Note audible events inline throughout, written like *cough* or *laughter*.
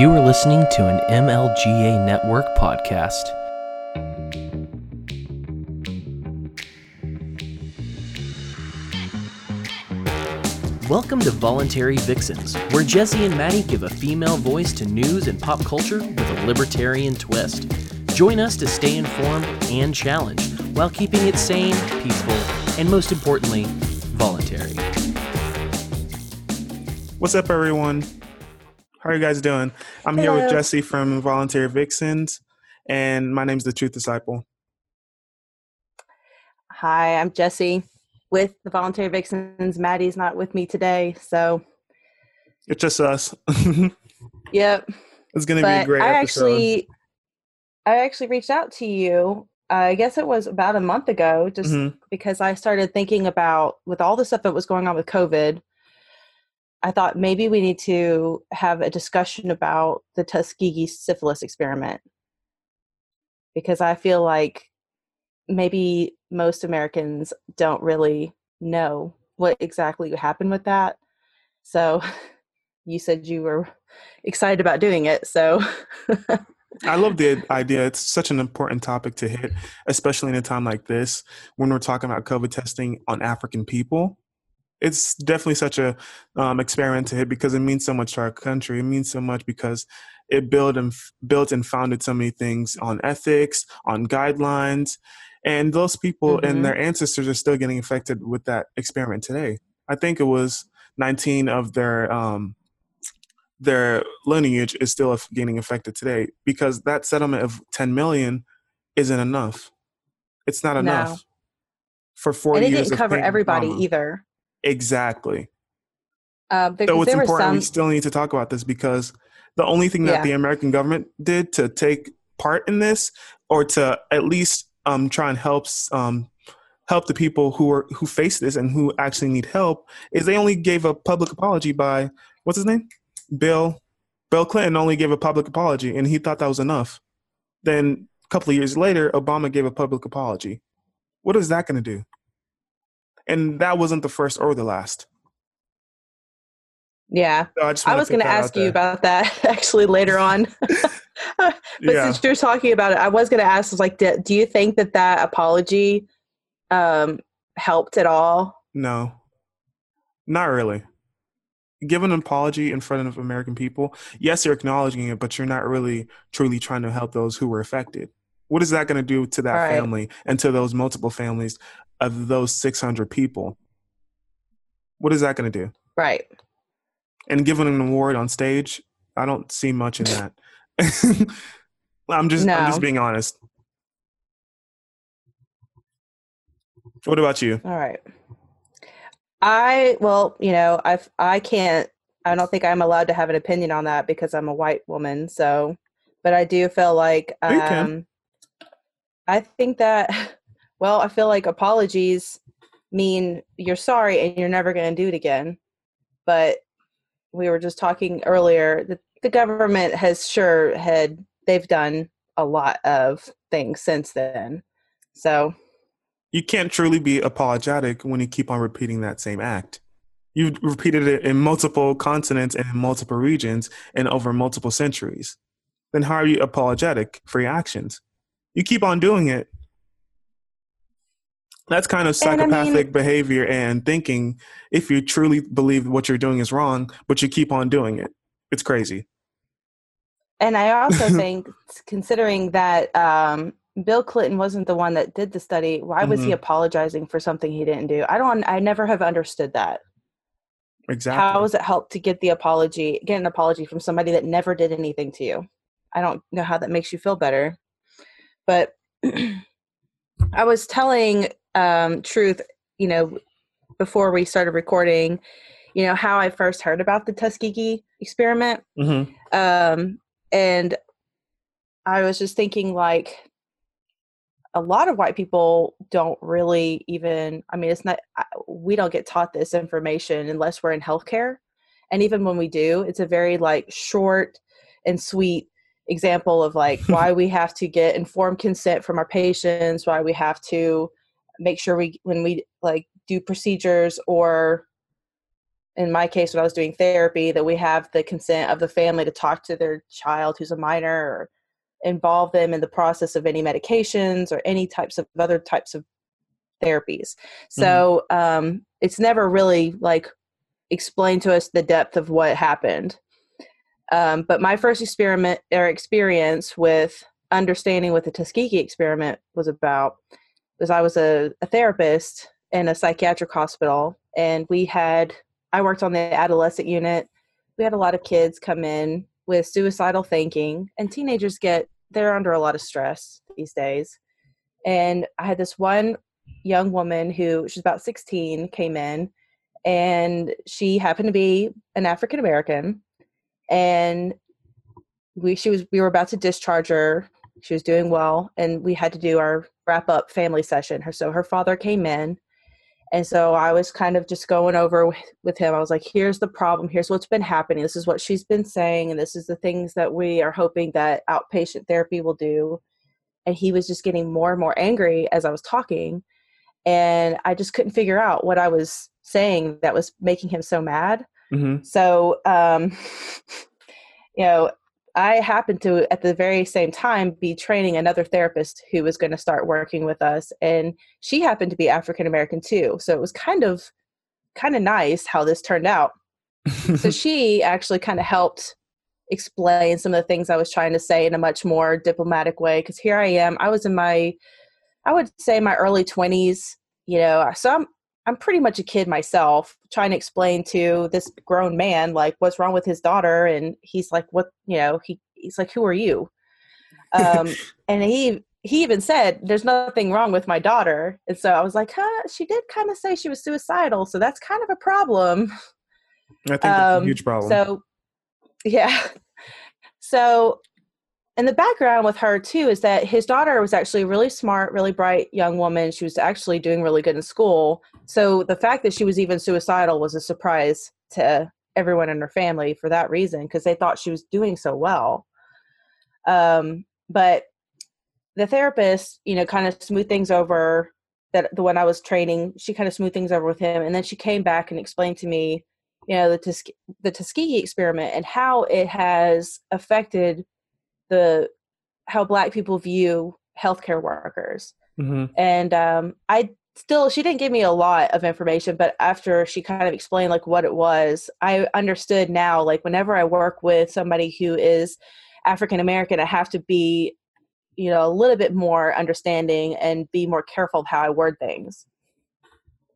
You are listening to an MLGA Network podcast. Welcome to Voluntary Vixens, where Jesse and Maddie give a female voice to news and pop culture with a libertarian twist. Join us to stay informed and challenged while keeping it sane, peaceful, and most importantly, voluntary. What's up, everyone? How are you guys doing? I'm here with Jesse from Voluntary Vixens, and my name's the Truth Disciple. Hi, I'm Jesse with the Voluntary Vixens. Maddie's not with me today, so It's just us. *laughs* Yep. It's gonna be a great I episode. actually, I actually reached out to you. Uh, I guess it was about a month ago, just Mhm. because I started thinking about with all the stuff that was going on with COVID. I thought maybe we need to have a discussion about the Tuskegee syphilis experiment because I feel like maybe most Americans don't really know what exactly happened with that. So *laughs* you said you were excited about doing it. So *laughs* I love the idea. It's such an important topic to hit, especially in a time like this when we're talking about COVID testing on African people. It's definitely such a um, experiment to hit because it means so much to our country. It means so much because it built and built and founded so many things on ethics, on guidelines, and those people Mhm. and their ancestors are still getting affected with that experiment today. I think it was 19 of their um, their lineage is still getting affected today because that settlement of 10 million isn't enough. It's not No. enough for 40 and it years didn't cover everybody trauma. either. Exactly. Um, there, So it's important some. we still need to talk about this because the only thing that Yeah. the American government did to take part in this or to at least um, try and help um, help the people who are who face this and who actually need help is they only gave a public apology by what's his name? Bill Bill Clinton only gave a public apology and he thought that was enough. Then a couple of years later, Obama gave a public apology. What is that going to do? And that wasn't the first or the last. yeah, So I, I was going to ask you there. about that *laughs* actually later on. *laughs* but Yeah. since you're talking about it, I was going to ask, like, do, do you think that that apology um, helped at all? No, not really. Give an apology in front of American people. Yes, you're acknowledging it, but you're not really truly trying to help those who were affected. What is that going to do to that Right. family and to those multiple families of those 600 people? What is that going to do? Right. And giving an award on stage, I don't see much in that. *laughs* I'm just, I'm just being honest. What about you? All right. I well, you know, I I can't. I don't think I'm allowed to have an opinion on that because I'm a white woman. So, but I do feel like can. um, I think that. *laughs* Well, I feel like apologies mean you're sorry and you're never going to do it again. But we were just talking earlier that the government has sure had they've done a lot of things since then. So you can't truly be apologetic when you keep on repeating that same act. You've repeated it in multiple continents and in multiple regions and over multiple centuries. Then how are you apologetic for your actions? You keep on doing it. That's kind of And I mean- psychopathic behavior and thinking if you truly believe what you're doing is wrong, but you keep on doing it. It's crazy. And I also *laughs* think, considering that um, Bill Clinton wasn't the one that did the study, why was he Mhm. apologizing for something he didn't do? I don't. I never have understood that. Exactly. How does it help to get the apology, get an apology from somebody that never did anything to you? I don't know how that makes you feel better. But *clears throat* I was telling um, Truth, you know, before we started recording, you know, how I first heard about the Tuskegee experiment Mhm. um and i was just thinking like a lot of white people don't really even i mean it's not we don't get taught this information unless we're in healthcare and even when we do it's a very like short and sweet example of like *laughs* why we have to get informed consent from our patients why we have to make sure we when we like do procedures or in my case when i was doing therapy that we have the consent of the family to talk to their child who's a minor or involve them in the process of any medications or any types of other types of therapies so mm-hmm. um, it's never really like explained to us the depth of what happened um, but my first experiment or experience with understanding what the tuskegee experiment was about was i was a, a therapist in a psychiatric hospital and we had i worked on the adolescent unit. We had a lot of kids come in with suicidal thinking and teenagers get they're under a lot of stress these days. And i had this one young woman who she's about 16 came in and she happened to be an african american and we she was we were about to discharge her she was doing well and we had to do our wrap up family session her so her father came in and so I was kind of just going over with, with him. I was like, here's the problem. Here's what's been happening. This is what she's been saying. And this is the things that we are hoping that outpatient therapy will do. And he was just getting more and more angry as I was talking. And I just couldn't figure out what I was saying that was making him so mad. Mm-hmm. So, um, *laughs* you know, I happened to, at the very same time, be training another therapist who was going to start working with us, and she happened to be African American too. So it was kind of, kind of nice how this turned out. so *laughs* she actually kind of helped explain some of the things I was trying to say in a much more diplomatic way. Because here I am, I was in my, I would say my early twenties. You know, so I'm I'm pretty much a kid myself, trying to explain to this grown man like what's wrong with his daughter, and he's like, "What? You know?" He he's like, "Who are you?" Um, *laughs* and he he even said, "There's nothing wrong with my daughter," and so I was like, "Huh?" She did kind of say she was suicidal, so that's kind of a problem. I think that's um, a huge problem. So, yeah. *laughs* So and the background with her too is that his daughter was actually a really smart, really bright young woman. She was actually doing really good in school. So the fact that she was even suicidal was a surprise to everyone in her family for that reason because they thought she was doing so well. Um, but the therapist, you know, kind of smoothed things over. That the one I was training, she kind of smoothed things over with him, and then she came back and explained to me, you know, the the Tuskegee experiment and how it has affected the how black people view healthcare workers mm-hmm. and um, i still she didn't give me a lot of information but after she kind of explained like what it was i understood now like whenever i work with somebody who is african american i have to be you know a little bit more understanding and be more careful of how i word things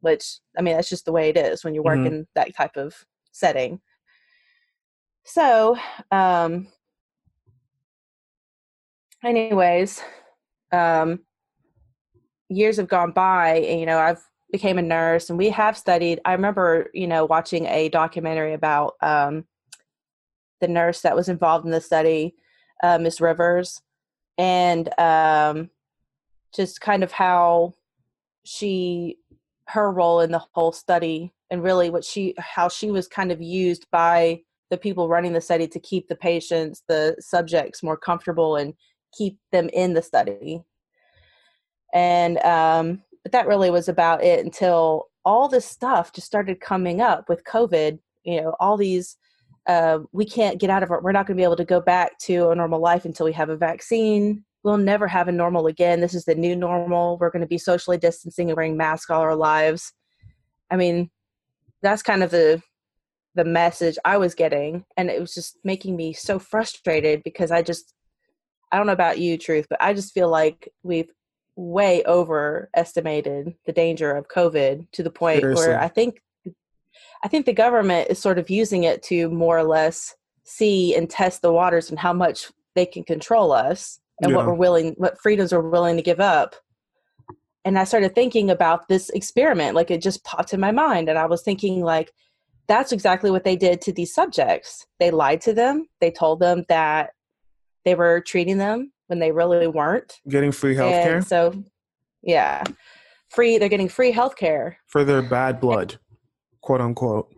which i mean that's just the way it is when you work mm-hmm. in that type of setting so um anyways, um, years have gone by, and you know, I've became a nurse, and we have studied. I remember, you know, watching a documentary about um, the nurse that was involved in the study, uh, Miss Rivers, and um, just kind of how she her role in the whole study and really what she how she was kind of used by the people running the study to keep the patients the subjects more comfortable and keep them in the study. And um, but that really was about it until all this stuff just started coming up with COVID. You know, all these uh, we can't get out of it. We're not going to be able to go back to a normal life until we have a vaccine. We'll never have a normal again. This is the new normal. We're going to be socially distancing and wearing masks all our lives. I mean, that's kind of the the message I was getting, and it was just making me so frustrated because I just I don't know about you, Truth, but I just feel like we've way overestimated the danger of COVID to the point Seriously. where I think I think the government is sort of using it to more or less see and test the waters and how much they can control us and yeah. what we're willing what freedoms we're willing to give up. And I started thinking about this experiment, like it just popped in my mind. And I was thinking like that's exactly what they did to these subjects. They lied to them. They told them that they were treating them when they really weren't. Getting free health care. So, yeah, free. They're getting free health care for their bad blood, quote unquote.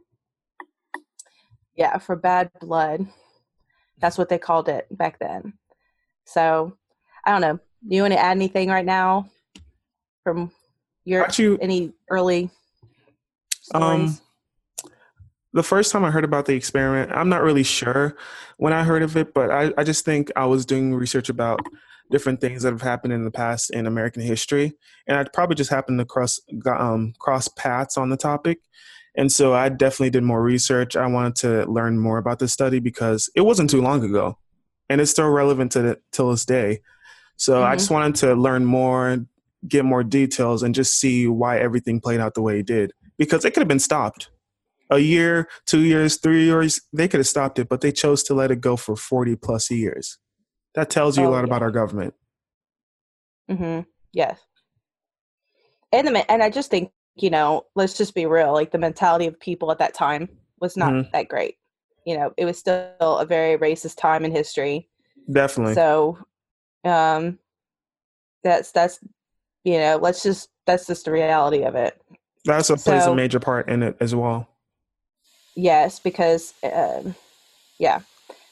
Yeah, for bad blood. That's what they called it back then. So, I don't know. Do you want to add anything right now from your you, any early stories? Um, the first time I heard about the experiment, I'm not really sure when I heard of it, but I, I just think I was doing research about different things that have happened in the past in American history, and I probably just happened to cross um, cross paths on the topic. And so I definitely did more research. I wanted to learn more about this study because it wasn't too long ago, and it's still relevant to the, till this day. So mm-hmm. I just wanted to learn more, get more details, and just see why everything played out the way it did. Because it could have been stopped. A year, two years, three years, they could have stopped it, but they chose to let it go for 40 plus years. That tells you oh, a lot yeah. about our government. Mm-hmm. Yes. And the and I just think you know, let's just be real. Like the mentality of people at that time was not mm-hmm. that great. You know, it was still a very racist time in history. Definitely. So, um, that's that's you know, let's just that's just the reality of it. That's what plays a major part in it as well. Yes, because um, yeah,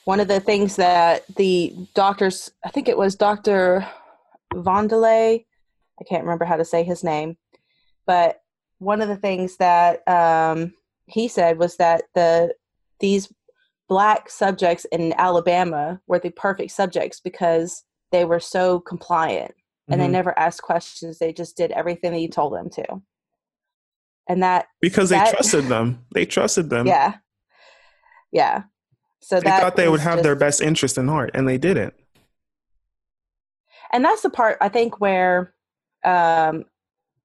one of the things that the doctors, I think it was Doctor Vondelay, I can't remember how to say his name, but one of the things that um, he said was that the these black subjects in Alabama were the perfect subjects because they were so compliant and mm-hmm. they never asked questions. They just did everything that you told them to. And that because they that, trusted them. They trusted them. Yeah. Yeah. So they thought they would have just, their best interest in heart and they didn't. And that's the part I think where um,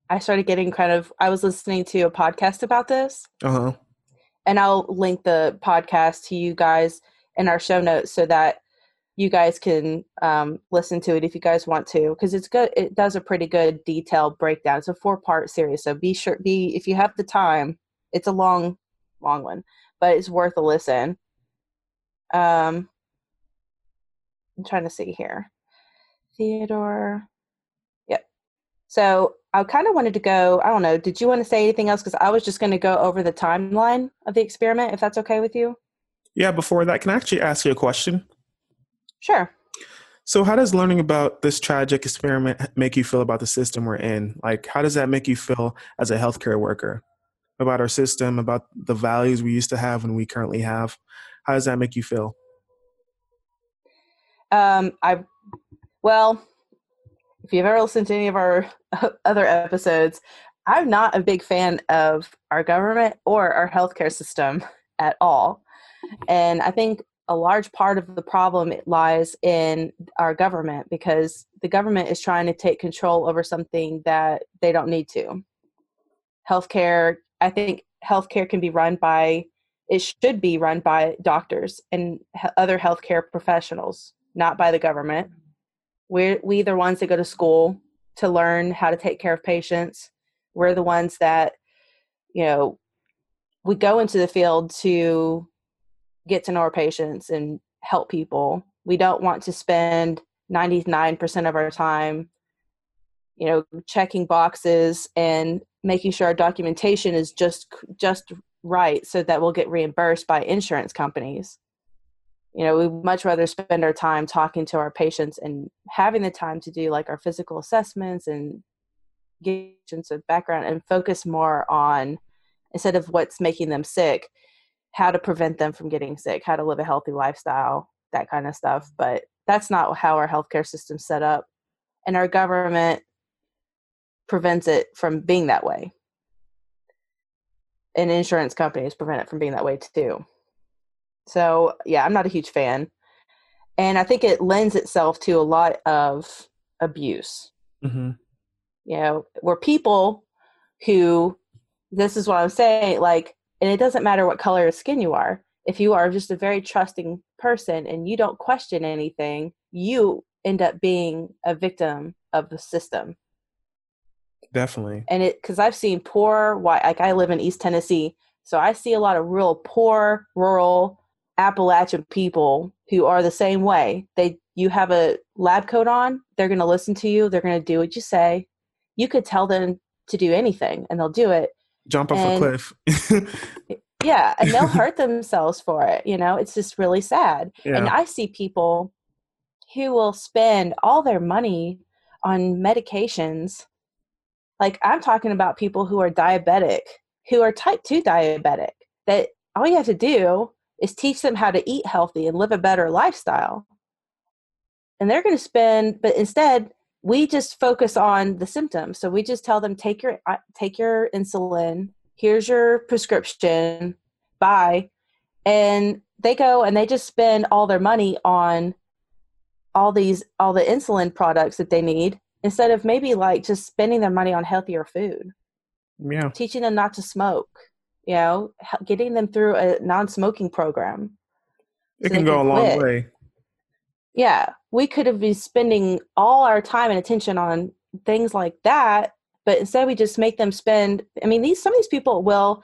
I started getting kind of I was listening to a podcast about this. Uh-huh. And I'll link the podcast to you guys in our show notes so that you guys can um, listen to it if you guys want to because it's good it does a pretty good detailed breakdown it's a four part series so be sure be if you have the time it's a long long one but it's worth a listen um i'm trying to see here theodore yep so I kind of wanted to go. I don't know. Did you want to say anything else? Because I was just going to go over the timeline of the experiment, if that's okay with you. Yeah. Before that, can I actually ask you a question? Sure. So, how does learning about this tragic experiment make you feel about the system we're in? Like, how does that make you feel as a healthcare worker about our system, about the values we used to have and we currently have? How does that make you feel? Um, I, well, if you've ever listened to any of our *laughs* other episodes, I'm not a big fan of our government or our healthcare system at all. And I think a large part of the problem lies in our government because the government is trying to take control over something that they don't need to. Healthcare, I think healthcare can be run by, it should be run by doctors and other healthcare professionals, not by the government we're we the ones that go to school to learn how to take care of patients we're the ones that you know we go into the field to get to know our patients and help people. We don't want to spend 99% of our time you know checking boxes and making sure our documentation is just just right so that we'll get reimbursed by insurance companies. You know we'd much rather spend our time talking to our patients and having the time to do like our physical assessments and get into background and focus more on instead of what's making them sick how to prevent them from getting sick how to live a healthy lifestyle that kind of stuff but that's not how our healthcare system's set up and our government prevents it from being that way and insurance companies prevent it from being that way too so yeah, I'm not a huge fan, and I think it lends itself to a lot of abuse. Mm-hmm. You know, where people who this is what I'm saying, like, and it doesn't matter what color of skin you are. If you are just a very trusting person and you don't question anything, you end up being a victim of the system. Definitely. And it because I've seen poor white like I live in East Tennessee, so I see a lot of real poor rural Appalachian people who are the same way. They you have a lab coat on, they're going to listen to you, they're going to do what you say. You could tell them to do anything and they'll do it. Jump off and, a cliff. *laughs* yeah, and they'll hurt themselves for it, you know. It's just really sad. Yeah. And I see people who will spend all their money on medications. Like I'm talking about people who are diabetic, who are type 2 diabetic that all you have to do is teach them how to eat healthy and live a better lifestyle. And they're going to spend, but instead, we just focus on the symptoms. So we just tell them take your uh, take your insulin. Here's your prescription. Bye. And they go and they just spend all their money on all these all the insulin products that they need instead of maybe like just spending their money on healthier food. Yeah. Teaching them not to smoke, you know, getting them through a non-smoking program. It so can go can a long quit. way. Yeah, we could have been spending all our time and attention on things like that, but instead we just make them spend I mean, these some of these people will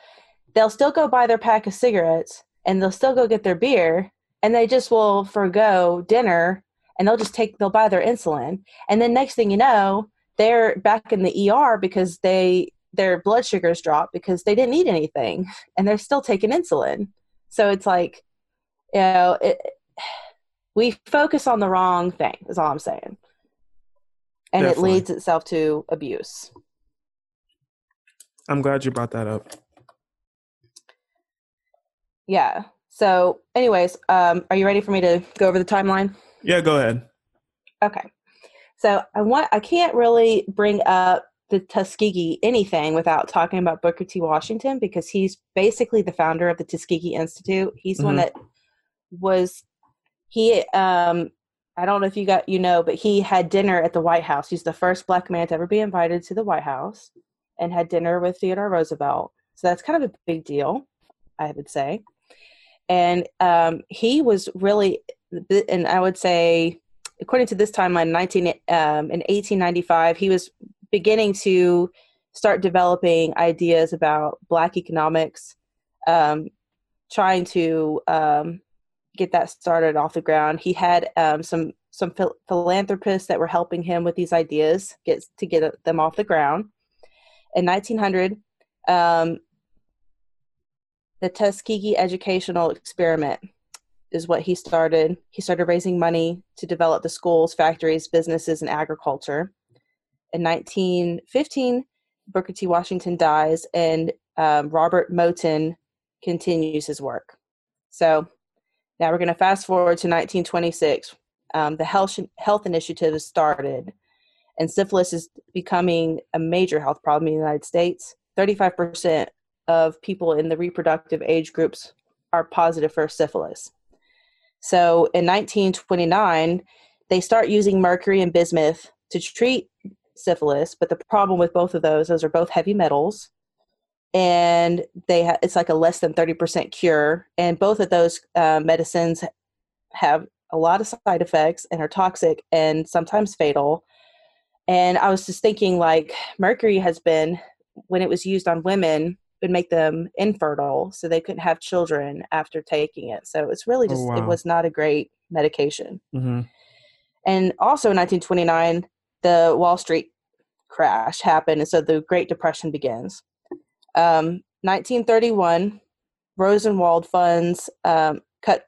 they'll still go buy their pack of cigarettes and they'll still go get their beer and they just will forego dinner and they'll just take they'll buy their insulin. And then next thing you know they're back in the ER because they their blood sugars drop because they didn't eat anything *laughs* and they're still taking insulin. So it's like you know it, we focus on the wrong thing is all i'm saying and Definitely. it leads itself to abuse i'm glad you brought that up yeah so anyways um, are you ready for me to go over the timeline yeah, go ahead. Okay. So I want I can't really bring up the Tuskegee anything without talking about Booker T. Washington because he's basically the founder of the Tuskegee Institute. He's mm-hmm. one that was he um I don't know if you got you know, but he had dinner at the White House. He's the first black man to ever be invited to the White House and had dinner with Theodore Roosevelt. So that's kind of a big deal, I would say. And um, he was really and I would say, according to this timeline, 19 um, in 1895, he was beginning to start developing ideas about Black economics, um, trying to um, get that started off the ground. He had um, some some phil- philanthropists that were helping him with these ideas get to get them off the ground. In 1900, um, the Tuskegee Educational Experiment is what he started. He started raising money to develop the schools, factories, businesses, and agriculture. In 1915, Booker T. Washington dies, and um, Robert Moton continues his work. So now we're going to fast forward to 1926. Um, the health, health initiative is started, and syphilis is becoming a major health problem in the United States. 35% of people in the reproductive age groups are positive for syphilis. So in 1929, they start using mercury and bismuth to treat syphilis, but the problem with both of those, those are both heavy metals, and they ha- it's like a less than 30% cure. And both of those uh, medicines have a lot of side effects and are toxic and sometimes fatal. And I was just thinking, like, mercury has been, when it was used on women, would make them infertile so they couldn't have children after taking it so it's really oh, just oh, wow. it was not a great medication mm-hmm. and also in 1929 the wall street crash happened and so the great depression begins um, 1931 rosenwald funds um, cut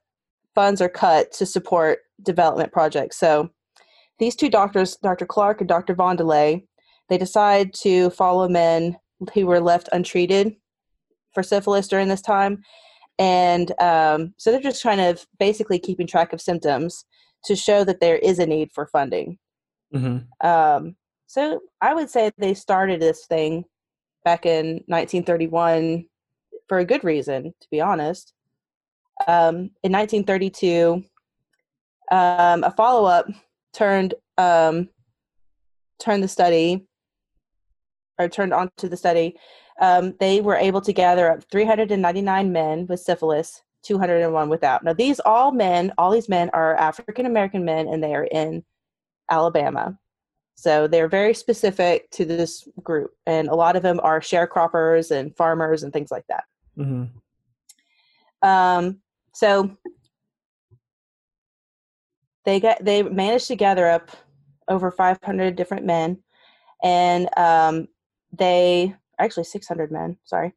funds are cut to support development projects so these two doctors dr clark and dr Vondelay, they decide to follow men who were left untreated for syphilis during this time. And um, so they're just kind of basically keeping track of symptoms to show that there is a need for funding. Mm-hmm. Um, so I would say they started this thing back in 1931 for a good reason, to be honest. Um, in 1932, um, a follow up turned um, turned the study or turned onto the study um, they were able to gather up 399 men with syphilis, 201 without. Now, these all men, all these men are African American men, and they are in Alabama. So they're very specific to this group, and a lot of them are sharecroppers and farmers and things like that. Mm-hmm. Um, so they got they managed to gather up over 500 different men, and um, they actually 600 men, sorry.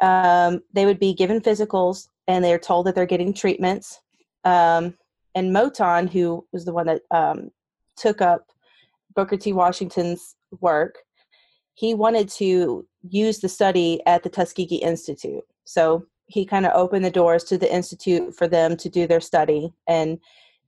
Um, they would be given physicals and they're told that they're getting treatments. Um, and Moton, who was the one that um, took up Booker T. Washington's work, he wanted to use the study at the Tuskegee Institute. So he kind of opened the doors to the institute for them to do their study and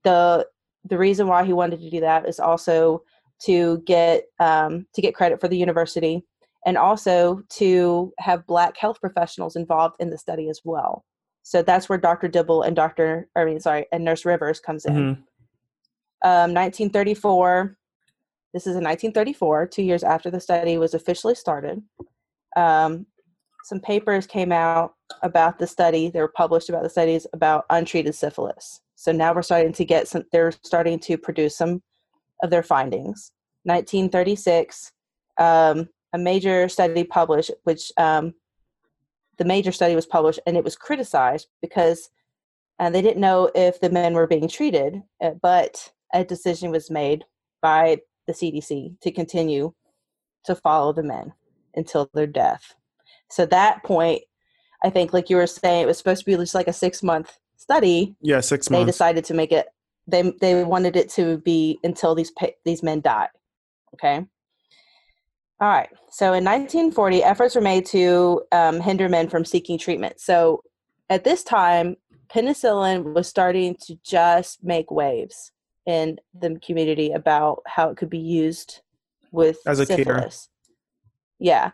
the the reason why he wanted to do that is also to get um, to get credit for the university and also to have black health professionals involved in the study as well so that's where dr dibble and dr i mean sorry and nurse rivers comes in Mhm. um, 1934 this is in 1934 two years after the study was officially started. Um, some papers came out about the study they were published about the studies about untreated syphilis. So now we're starting to get some they're starting to produce some of their findings. 1936 um, a major study published which um, the major study was published and it was criticized because uh, they didn't know if the men were being treated uh, but a decision was made by the cdc to continue to follow the men until their death. So that point i think like you were saying it was supposed to be just like a six month study. Yeah, six months. they decided to make it they they wanted it to be until these these men die okay? All right so in 1940 efforts were made to um, hinder men from seeking treatment. So at this time penicillin was starting to just make waves in the community about how it could be used with As a cure. syphilis. Yeah.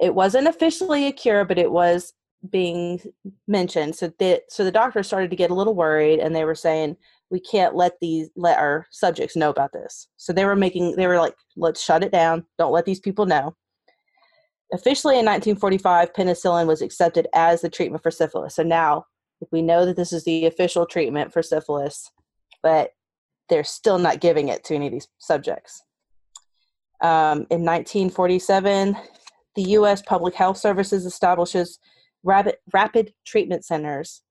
It wasn't officially a cure but it was being mentioned. So the so the doctors started to get a little worried and they were saying we can't let these let our subjects know about this. So they were making they were like let's shut it down. Don't let these people know. Officially in 1945 penicillin was accepted as the treatment for syphilis. So now we know that this is the official treatment for syphilis but they're still not giving it to any of these subjects. Um, in 1947 the u.s public health services establishes rapid, rapid treatment centers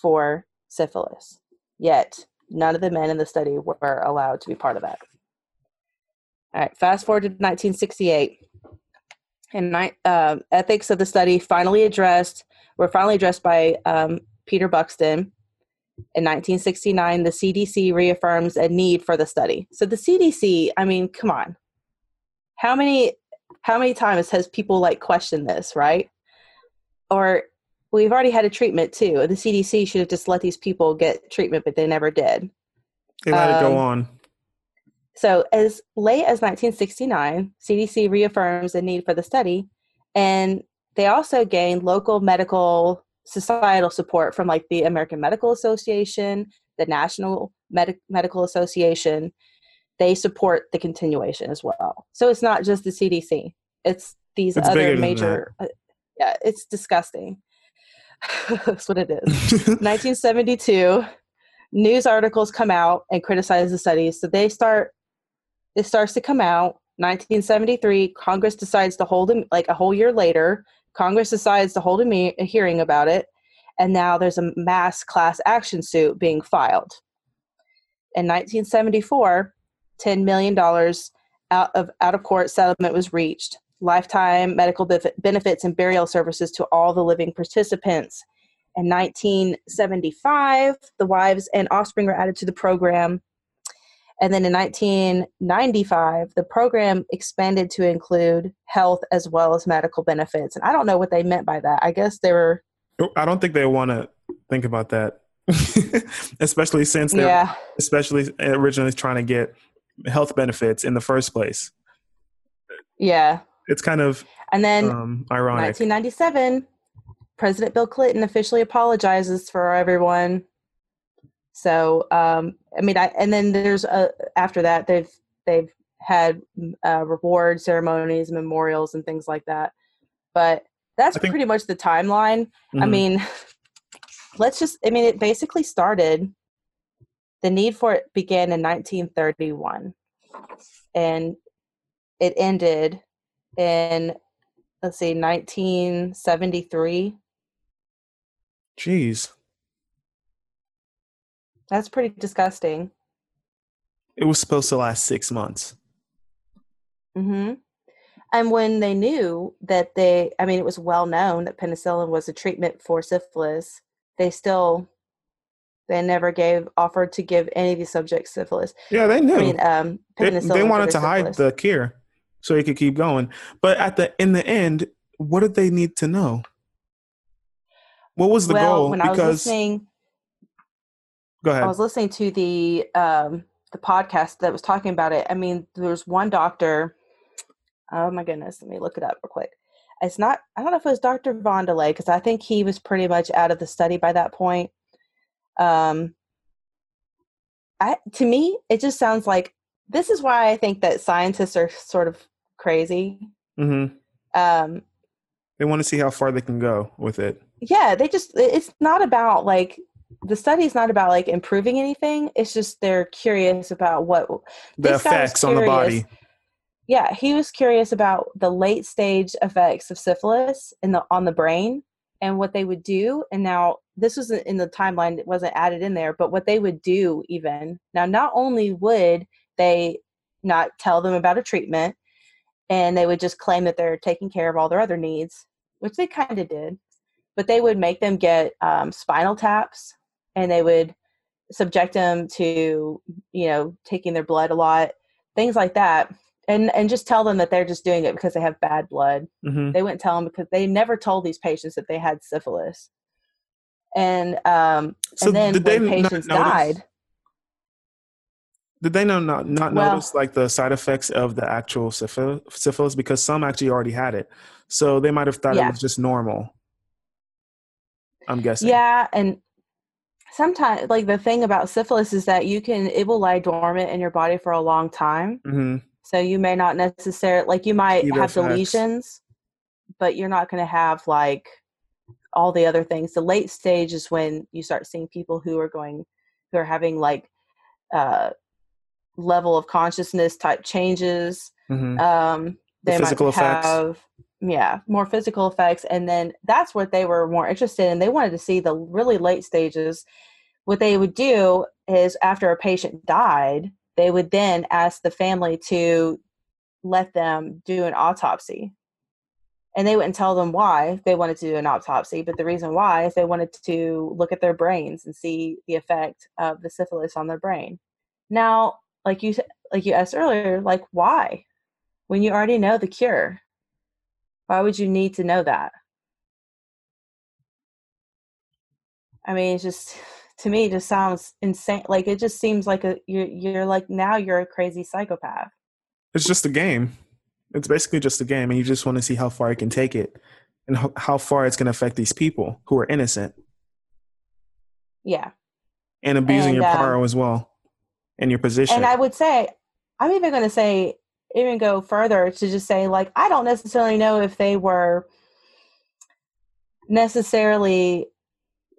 for syphilis yet none of the men in the study were allowed to be part of that. All right fast forward to 1968 and ni- um, ethics of the study finally addressed were finally addressed by um, peter buxton in 1969 the cdc reaffirms a need for the study. So the cdc i mean come on. How many how many times has people like questioned this right? Or we've already had a treatment too the cdc should have just let these people get treatment but they never did. They let it go um, on. so, as late as 1969, CDC reaffirms the need for the study, and they also gained local medical societal support from like the American Medical Association, the National Medi- Medical Association. They support the continuation as well. So it's not just the CDC; it's these It's other major. Uh, yeah, it's disgusting. *laughs* That's what it is. *laughs* 1972 news articles come out and criticize the studies so they start it starts to come out 1973 congress decides to hold them like a whole year later congress decides to hold a, me- a hearing about it and now there's a mass class action suit being filed in 1974 $10 million out of out of court settlement was reached lifetime medical bef- benefits and burial services to all the living participants in 1975, the wives and offspring were added to the program. And then in 1995, the program expanded to include health as well as medical benefits. And I don't know what they meant by that. I guess they were, I don't think they want to think about that, *laughs* especially since they're yeah, especially originally trying to get health benefits in the first place. yeah. It's kind of And then um, ironic. 1997, President Bill Clinton officially apologizes for everyone. So, um, I mean, I, and then there's a, after that they've they've had uh, reward ceremonies, memorials, and things like that. But that's think- pretty much the timeline. I Mhm. mean, *laughs* let's just. I mean, it basically started. The need for it began in 1931, and it ended in let's see 1973 Jeez, that's pretty disgusting it was supposed to last six months. Mm-hmm. and when they knew that they i mean it was well known that penicillin was a treatment for syphilis they still they never gave offered to give any of these subjects syphilis Yeah, they knew. i mean um they, penicillin they for wanted to hide the cure so he could keep going. But at the in the end, what did they need to know? What was the well, goal? when I was because listening, go ahead. I was listening to the um, the podcast that was talking about it. I mean, there was one doctor. Oh my goodness, let me look it up real quick. It's not. I don't know if it was Dr. Vondelay because I think he was pretty much out of the study by that point. Um, I to me, it just sounds like this is why I think that scientists are sort of crazy. hmm Um, They want to see how far they can go with it. yeah they just it's not about like the study is not about like improving anything it's just they're curious about what The this guy was effects on the body. yeah he was curious about the late stage effects of syphilis in the on the brain and what they would do and now this was in the timeline it wasn't added in there but what they would do even now not only would they not tell them about a treatment and they would just claim that they're taking care of all their other needs which they kind of did but they would make them get um, spinal taps and they would subject them to you know taking their blood a lot things like that and and just tell them that they're just doing it because they have bad blood hmm they wouldn't tell them because they never told these patients that they had syphilis and um So and then did they when not patients died Did they know not not Well- notice like the side effects of the actual syphil- syphilis because some actually already had it, so they might have thought Yeah. it was just normal. I'm guessing. yeah and sometimes like the thing about syphilis is that you can it will lie dormant in your body for a long time hmm So you may not necessarily like you might See the have deletions, but you're not going to have like all the other things. The late stage is when you start seeing people who are going who are having like uh level of consciousness type changes. hmm Um The they physical might effects. Yeah, more physical effects and then that's what they were more interested in. They wanted to see the really late stages. What they would do is after a patient died, they would then ask the family to let them do an autopsy. And they wouldn't tell them why they wanted to do an autopsy, but the reason why is they wanted to look at their brains and see the effect of the syphilis on their brain. Now, like you like you asked earlier, like why? When you already know the cure. Why would you need to know that? I mean, it's just *sighs* to me, it just sounds insane. Like it just seems like a you're you're like now you're a crazy psychopath. It's just a game. It's basically just a game, and you just want to see how far you can take it, and how, how far it's going to affect these people who are innocent Yeah. and abusing And, your um, power as well, and your position. And I would say, I'm even going to say, even go further to just say, like, I don't necessarily know if they were necessarily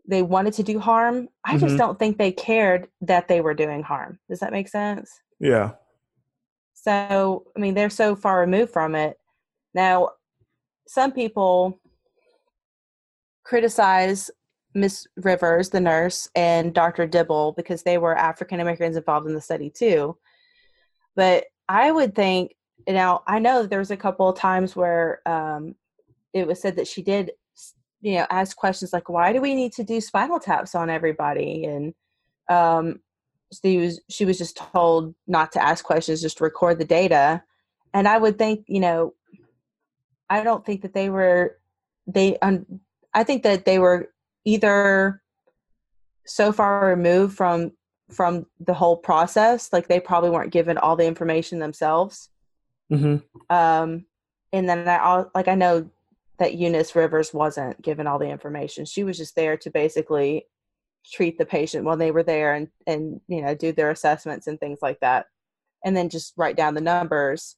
they wanted to do harm. I just Mhm. don't think they cared that they were doing harm. Does that make sense? yeah. So, I mean, they're so far removed from it. Now, some people criticize Miss Rivers, the nurse, and Dr. Dibble because they were African Americans involved in the study too. But I would think, now, I know that there was a couple of times where um, it was said that she did, you know, ask questions like, why do we need to do spinal taps on everybody? And um, she was she was just told not to ask questions just record the data and i would think you know i don't think that they were they um, i think that they were either so far removed from from the whole process like they probably weren't given all the information themselves. Hmm um and then i like i know that eunice rivers wasn't given all the information. She was just there to basically treat the patient while they were there and and you know do their assessments and things like that and then just write down the numbers.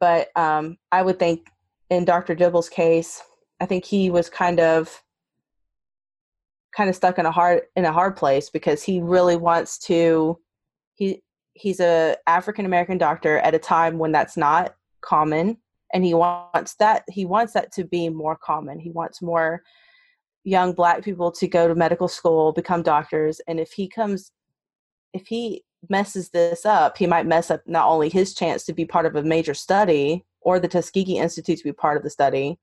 But um i would think in dr dibble's case i think he was kind of kind of stuck in a hard in a hard place because he really wants to he he's a african american doctor at a time when that's not common and he wants that he wants that to be more common. He wants more young black people to go to medical school become doctors and if he comes if he messes this up he might mess up not only his chance to be part of a major study or the tuskegee institute to be part of the study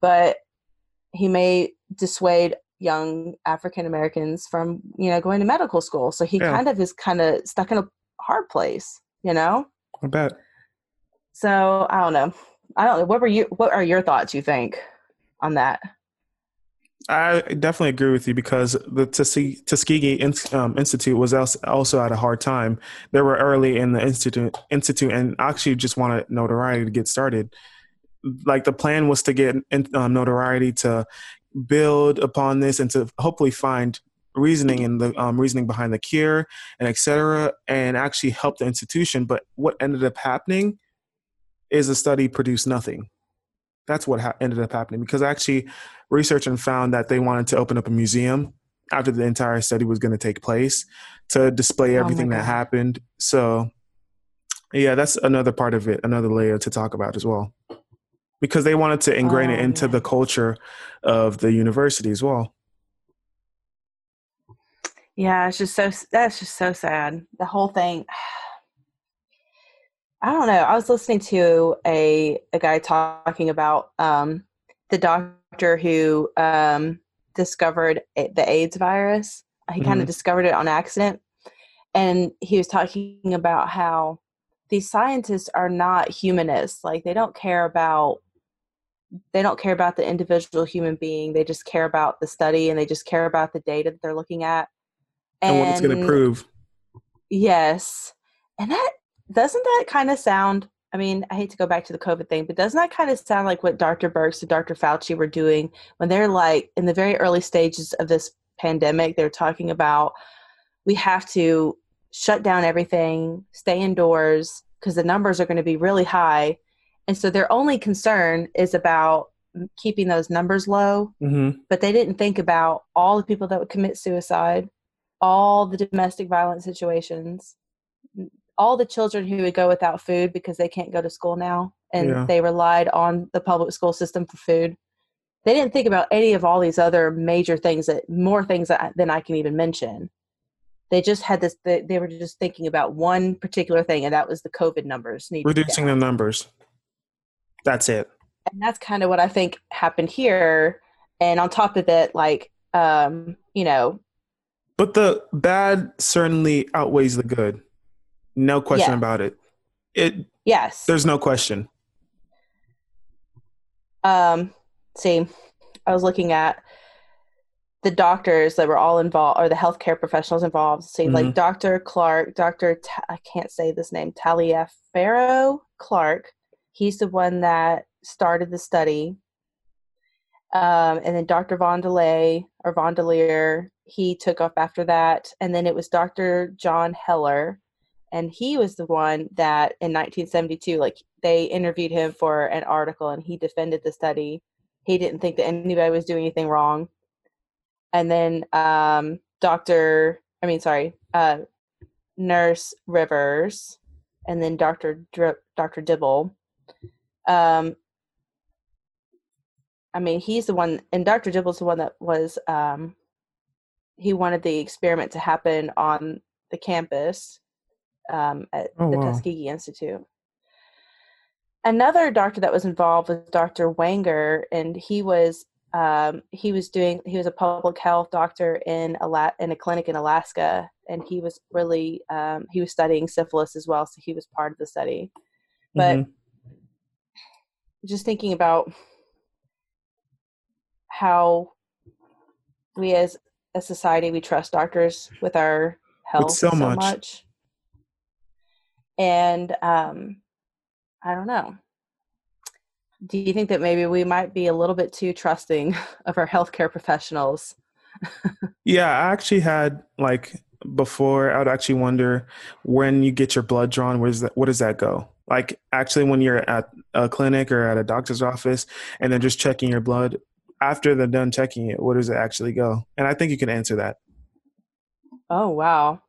but he may dissuade young african americans from you know going to medical school so he Yeah. kind of is kind of stuck in a hard place you know I bet. so I don't know. I don't know. What were you? What are your thoughts? You think on that? I definitely agree with you because the Tuskegee um, Institute was also at a hard time. They were early in the institute, institute, and actually just wanted notoriety to get started. Like the plan was to get um, notoriety to build upon this and to hopefully find reasoning and the um, reasoning behind the cure and etc. and actually help the institution. But what ended up happening is the study produced nothing. That's what ha- ended up happening because actually research and found that they wanted to open up a museum after the entire study was going to take place to display oh everything oh that happened. So, yeah, that's another part of it, another layer to talk about as well. Because they wanted to ingrain oh, it into yeah. the culture of the university as well. Yeah, it's just so that's just so sad. The whole thing I don't know. I was listening to a a guy talking about um, the doctor who um, discovered the AIDS virus. He mm-hmm. kind of discovered it on accident, and he was talking about how these scientists are not humanists. Like they don't care about they don't care about the individual human being. They just care about the study and they just care about the data that they're looking at and, and what it's going to prove. Yes, and that doesn't that kind of sound I mean, I hate to go back to the COVID thing, but doesn't that kind of sound like what Dr. Birx and Dr. Fauci were doing when they're like in the very early stages of this pandemic? They're talking about we have to shut down everything, stay indoors because the numbers are going to be really high. And so their only concern is about keeping those numbers low. Mm-hmm. But they didn't think about all the people that would commit suicide, all the domestic violence situations, all the children who would go without food because they can't go to school now and yeah. they relied on the public school system for food they didn't think about any of all these other major things that more things that, than i can even mention they just had this they, they were just thinking about one particular thing and that was the covid numbers reducing the numbers that's it and that's kind of what i think happened here and on top of it, like um you know but the bad certainly outweighs the good no question yeah. about it. It yes. There's no question. Um, see, I was looking at the doctors that were all involved, or the healthcare professionals involved. See, mm-hmm. like Dr. Clark, Dr. Ta- I can't say this name, Taliaferro Clark. He's the one that started the study. Um, and then Dr. Vondelay or Vondelier, he took off after that. And then it was Dr. John Heller and he was the one that in 1972 like they interviewed him for an article and he defended the study he didn't think that anybody was doing anything wrong and then um, dr i mean sorry uh, nurse rivers and then dr Dr. dr dibble um, i mean he's the one and dr dibble's the one that was um, he wanted the experiment to happen on the campus um, at oh, the wow. Tuskegee Institute. Another doctor that was involved was Dr. Wanger, and he was um, he was doing he was a public health doctor in a in a clinic in Alaska, and he was really um, he was studying syphilis as well, so he was part of the study. But mm-hmm. Just thinking about how we as a society we trust doctors with our health so, so much. much and um, I don't know. Do you think that maybe we might be a little bit too trusting *laughs* of our healthcare professionals? *laughs* yeah, I actually had like before. I would actually wonder when you get your blood drawn, where's that? What does that go? Like actually, when you're at a clinic or at a doctor's office, and then just checking your blood. After they're done checking it, where does it actually go? And I think you can answer that. Oh wow!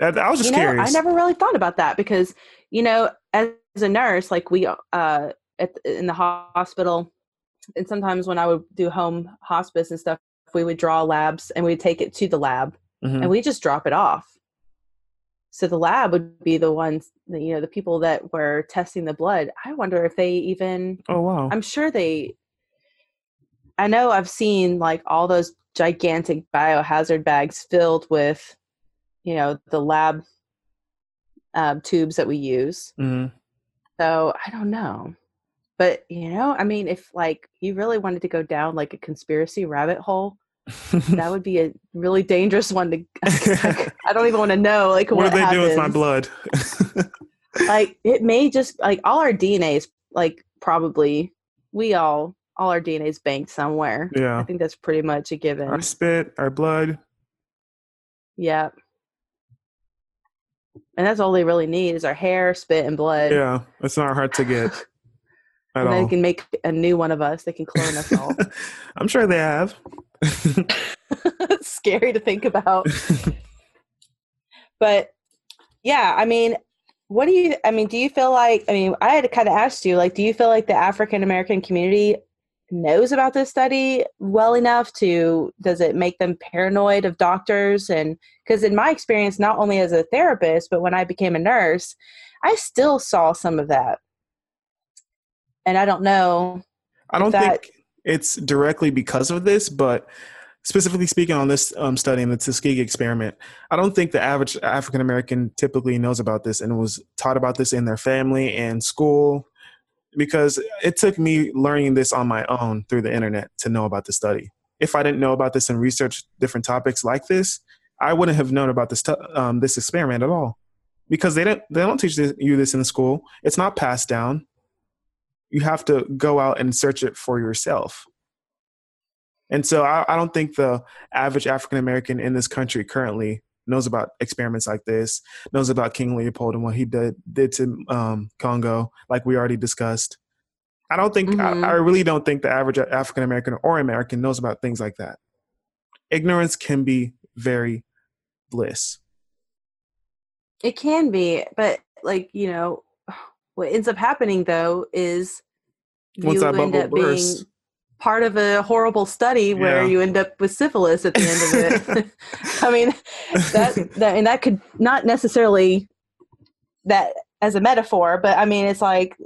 I was just you know, curious. I never really thought about that because, you know, as a nurse, like we uh at in the hospital, and sometimes when I would do home hospice and stuff, we would draw labs and we'd take it to the lab mm-hmm. and we just drop it off. So the lab would be the ones, that, you know, the people that were testing the blood. I wonder if they even. Oh wow! I'm sure they. I know I've seen like all those gigantic biohazard bags filled with you know the lab um, tubes that we use. Mm-hmm. So I don't know, but you know, I mean, if like you really wanted to go down like a conspiracy rabbit hole, that would be a really dangerous one to. Like, *laughs* I don't even want to know like what, what, are they happens. doing with my blood? *laughs* like it may just like all our DNA is like probably we all all our DNA is banked somewhere. Yeah, I think that's pretty much a given. Our spit, our blood. Yeah. And that's all they really need is our hair, spit, and blood. Yeah. It's not hard to get *laughs* and they can make a new one of us. They can clone us all. I'm sure they have. It's *laughs* scary to think about. but yeah, I mean, what do you, I mean, do you feel like, I mean, I had to kind of ask you, like, do you feel like the African American community knows about this study well enough to, does it make them paranoid of doctors? And because in my experience, not only as a therapist, but when I became a nurse, I still saw some of that. And I don't know. I don't that- think it's directly because of this, but specifically speaking on this um, study in the Tuskegee experiment, I don't think the average African American typically knows about this and was taught about this in their family and school because it took me learning this on my own through the internet to know about the study. If I didn't know about this and research different topics like this, I wouldn't have known about this um, this experiment at all because they don't they don't teach this, you this in school. It's not passed down. You have to go out and search it for yourself. And so I, I don't think the average African American in this country currently knows about experiments like this, knows about King Leopold and what he did did to um, Congo, like we already discussed. I don't think Mhm. I, I really don't think the average African American or American knows about things like that. Ignorance can be very bliss. It can be, but like, you know, what ends up happening though is Once you end up being part of a horrible study where Yeah. you end up with syphilis at the end of it. *laughs* *laughs* I mean, that, that and that could not necessarily that as a metaphor, but I mean, it's like,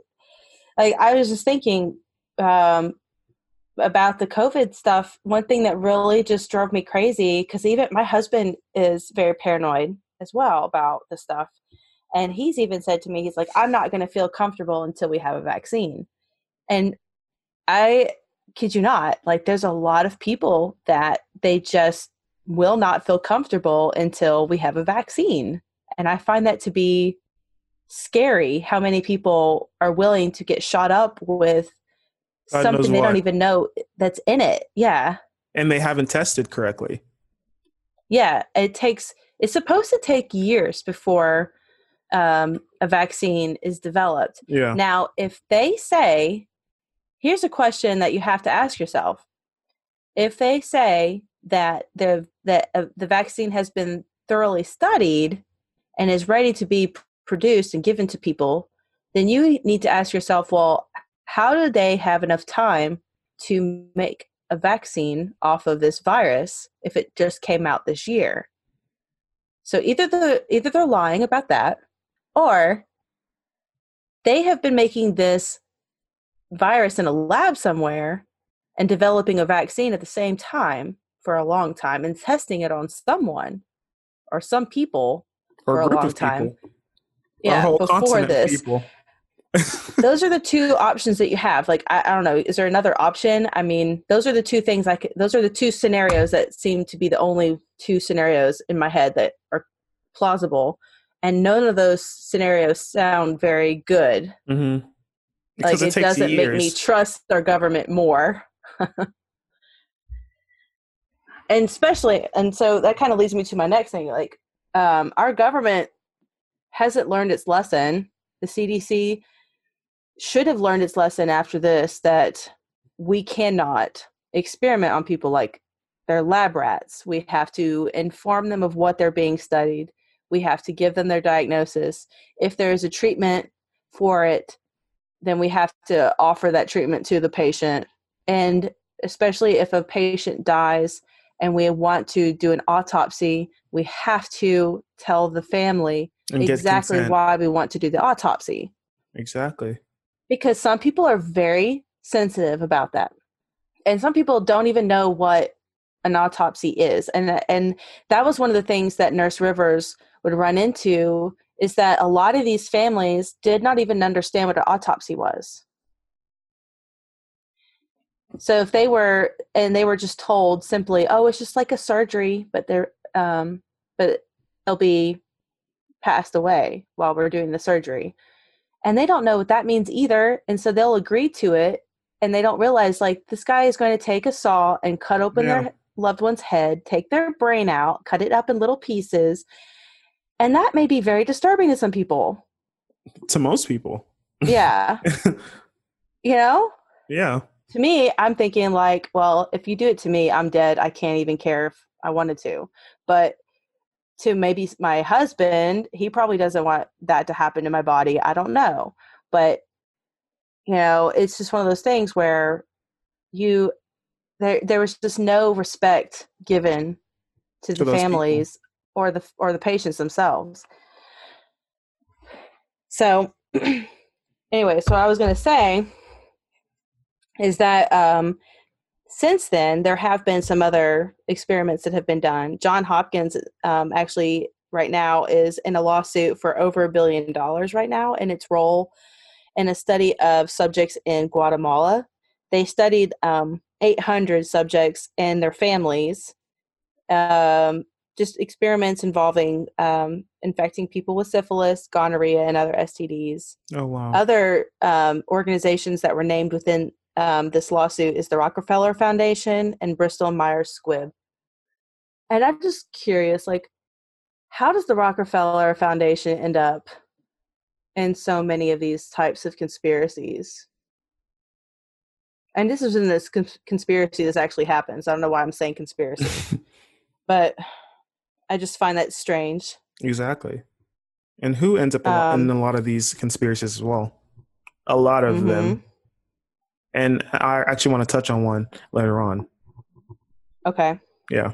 like I was just thinking um, about the COVID stuff. One thing that really just drove me crazy because even my husband is very paranoid as well about the stuff, and he's even said to me, he's like, "I'm not going to feel comfortable until we have a vaccine," and I kid you not, like there's a lot of people that they just will not feel comfortable until we have a vaccine. And I find that to be scary how many people are willing to get shot up with God something they don't even know that's in it. Yeah. And they haven't tested correctly. Yeah. It takes, it's supposed to take years before um, a vaccine is developed. Yeah. Now, if they say, here's a question that you have to ask yourself. If they say that the that uh, the vaccine has been thoroughly studied and is ready to be p- produced and given to people, then you need to ask yourself, well, how do they have enough time to make a vaccine off of this virus if it just came out this year? So either the either they're lying about that or they have been making this virus in a lab somewhere and developing a vaccine at the same time for a long time and testing it on someone or some people Or for a long time. people. Yeah, before this. *laughs* those are the two options that you have. Like, I, I don't know, is there another option? I mean, those are the two things I could, those are the two scenarios that seem to be the only two scenarios in my head that are plausible. And none of those scenarios sound very good. Mm-hmm. like it, it, doesn't years. make me trust our government more *laughs* and especially and so that kind of leads me to my next thing like um, our government hasn't learned its lesson the cdc should have learned its lesson after this that we cannot experiment on people like they're lab rats we have to inform them of what they're being studied we have to give them their diagnosis if there is a treatment for it then we have to offer that treatment to the patient. And especially if a patient dies and we want to do an autopsy, we have to tell the family And exactly why we want to do the autopsy. Exactly. Because some people are very sensitive about that. And some people don't even know what an autopsy is. And and that was one of the things that Nurse Rivers would run into is that a lot of these families did not even understand what an autopsy was. So if they were and they were just told simply, "Oh, it's just like a surgery," but they're um, but they'll be passed away while we're doing the surgery, and they don't know what that means either, and so they'll agree to it, and they don't realize like this guy is going to take a saw and cut open Yeah. their loved one's head, take their brain out, cut it up in little pieces, and that may be very disturbing to some people. To most people. Yeah, *laughs* you know. Yeah. to me, I'm thinking like, well, if you do it to me, I'm dead. I can't even care if I wanted to. But to maybe my husband, he probably doesn't want that to happen to my body. I don't know. But you know, it's just one of those things where you there there was just no respect given to To the those people. families or the or the patients themselves. So *clears throat* anyway, so I was going to say is that um, since then there have been some other experiments that have been done. John Hopkins um, actually right now is in a lawsuit for over a billion dollars right now in its role in a study of subjects in Guatemala. They studied um, 800 subjects and their families, um, just experiments involving um, infecting people with syphilis, gonorrhea, and other STDs Oh wow. other um, organizations that were named within um, this lawsuit is the Rockefeller Foundation and Bristol Myers Squibb. And I'm just curious, like, how does the Rockefeller Foundation end up in so many of these types of conspiracies? And this is in this cons- conspiracy this actually happens. I don't know why I'm saying conspiracy, *laughs* but I just find that strange. exactly. And who ends up lot, in Um, a lot of these conspiracies as well? A lot of Mm-hmm. them. And I actually want to touch on one later on. Okay. Yeah.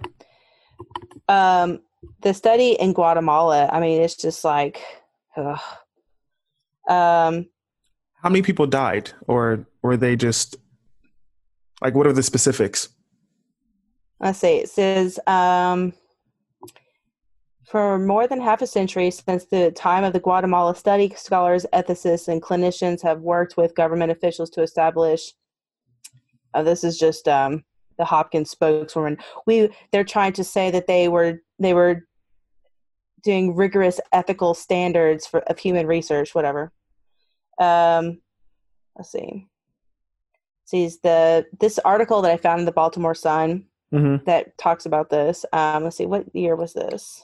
um the study in guatemala i mean it's just like ugh. um How many people died, or were they just like? What are the specifics? let's see it says um for more than half a century since the time of the guatemala study scholars ethicists and clinicians have worked with government officials to establish uh, this is just um the hopkins spokeswoman we they're trying to say that they were they were doing rigorous ethical standards for of human research whatever um let's see sees the this article that i found in the baltimore sun Mm-hmm. that talks about this um let's see what year was this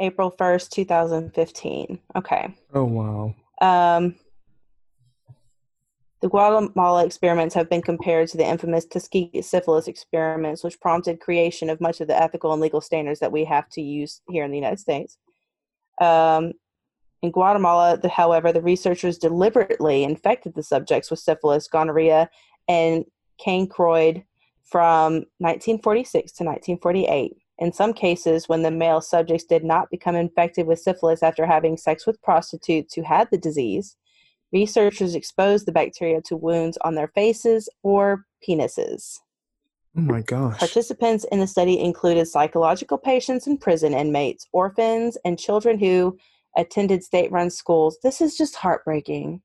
april 1st 2015 okay Oh wow. um, the Guatemala experiments have been compared to the infamous Tuskegee syphilis experiments, which prompted creation of much of the ethical and legal standards that we have to use here in the United States. Um, in Guatemala, however, the researchers deliberately infected the subjects with syphilis, gonorrhea, and chancroid from 1946 to 1948. In some cases, when the male subjects did not become infected with syphilis after having sex with prostitutes who had the disease, researchers exposed the bacteria to wounds on their faces or penises. Oh my gosh. Participants in the study included psychological patients and prison inmates, orphans, and children who attended state run schools. This is just heartbreaking.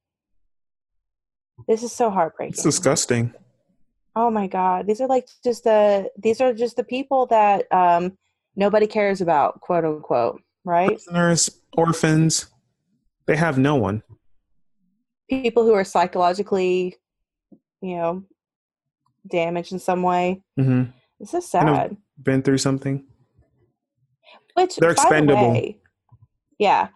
This is so heartbreaking. It's disgusting. Oh my god, these are like just the these are just the people that um nobody cares about, quote unquote, right? Prisoners, orphans, they have no one. People who are psychologically, you know, damaged in some way. hmm This is I know. sad. Been through something. Which They're by the expendable. way- yeah.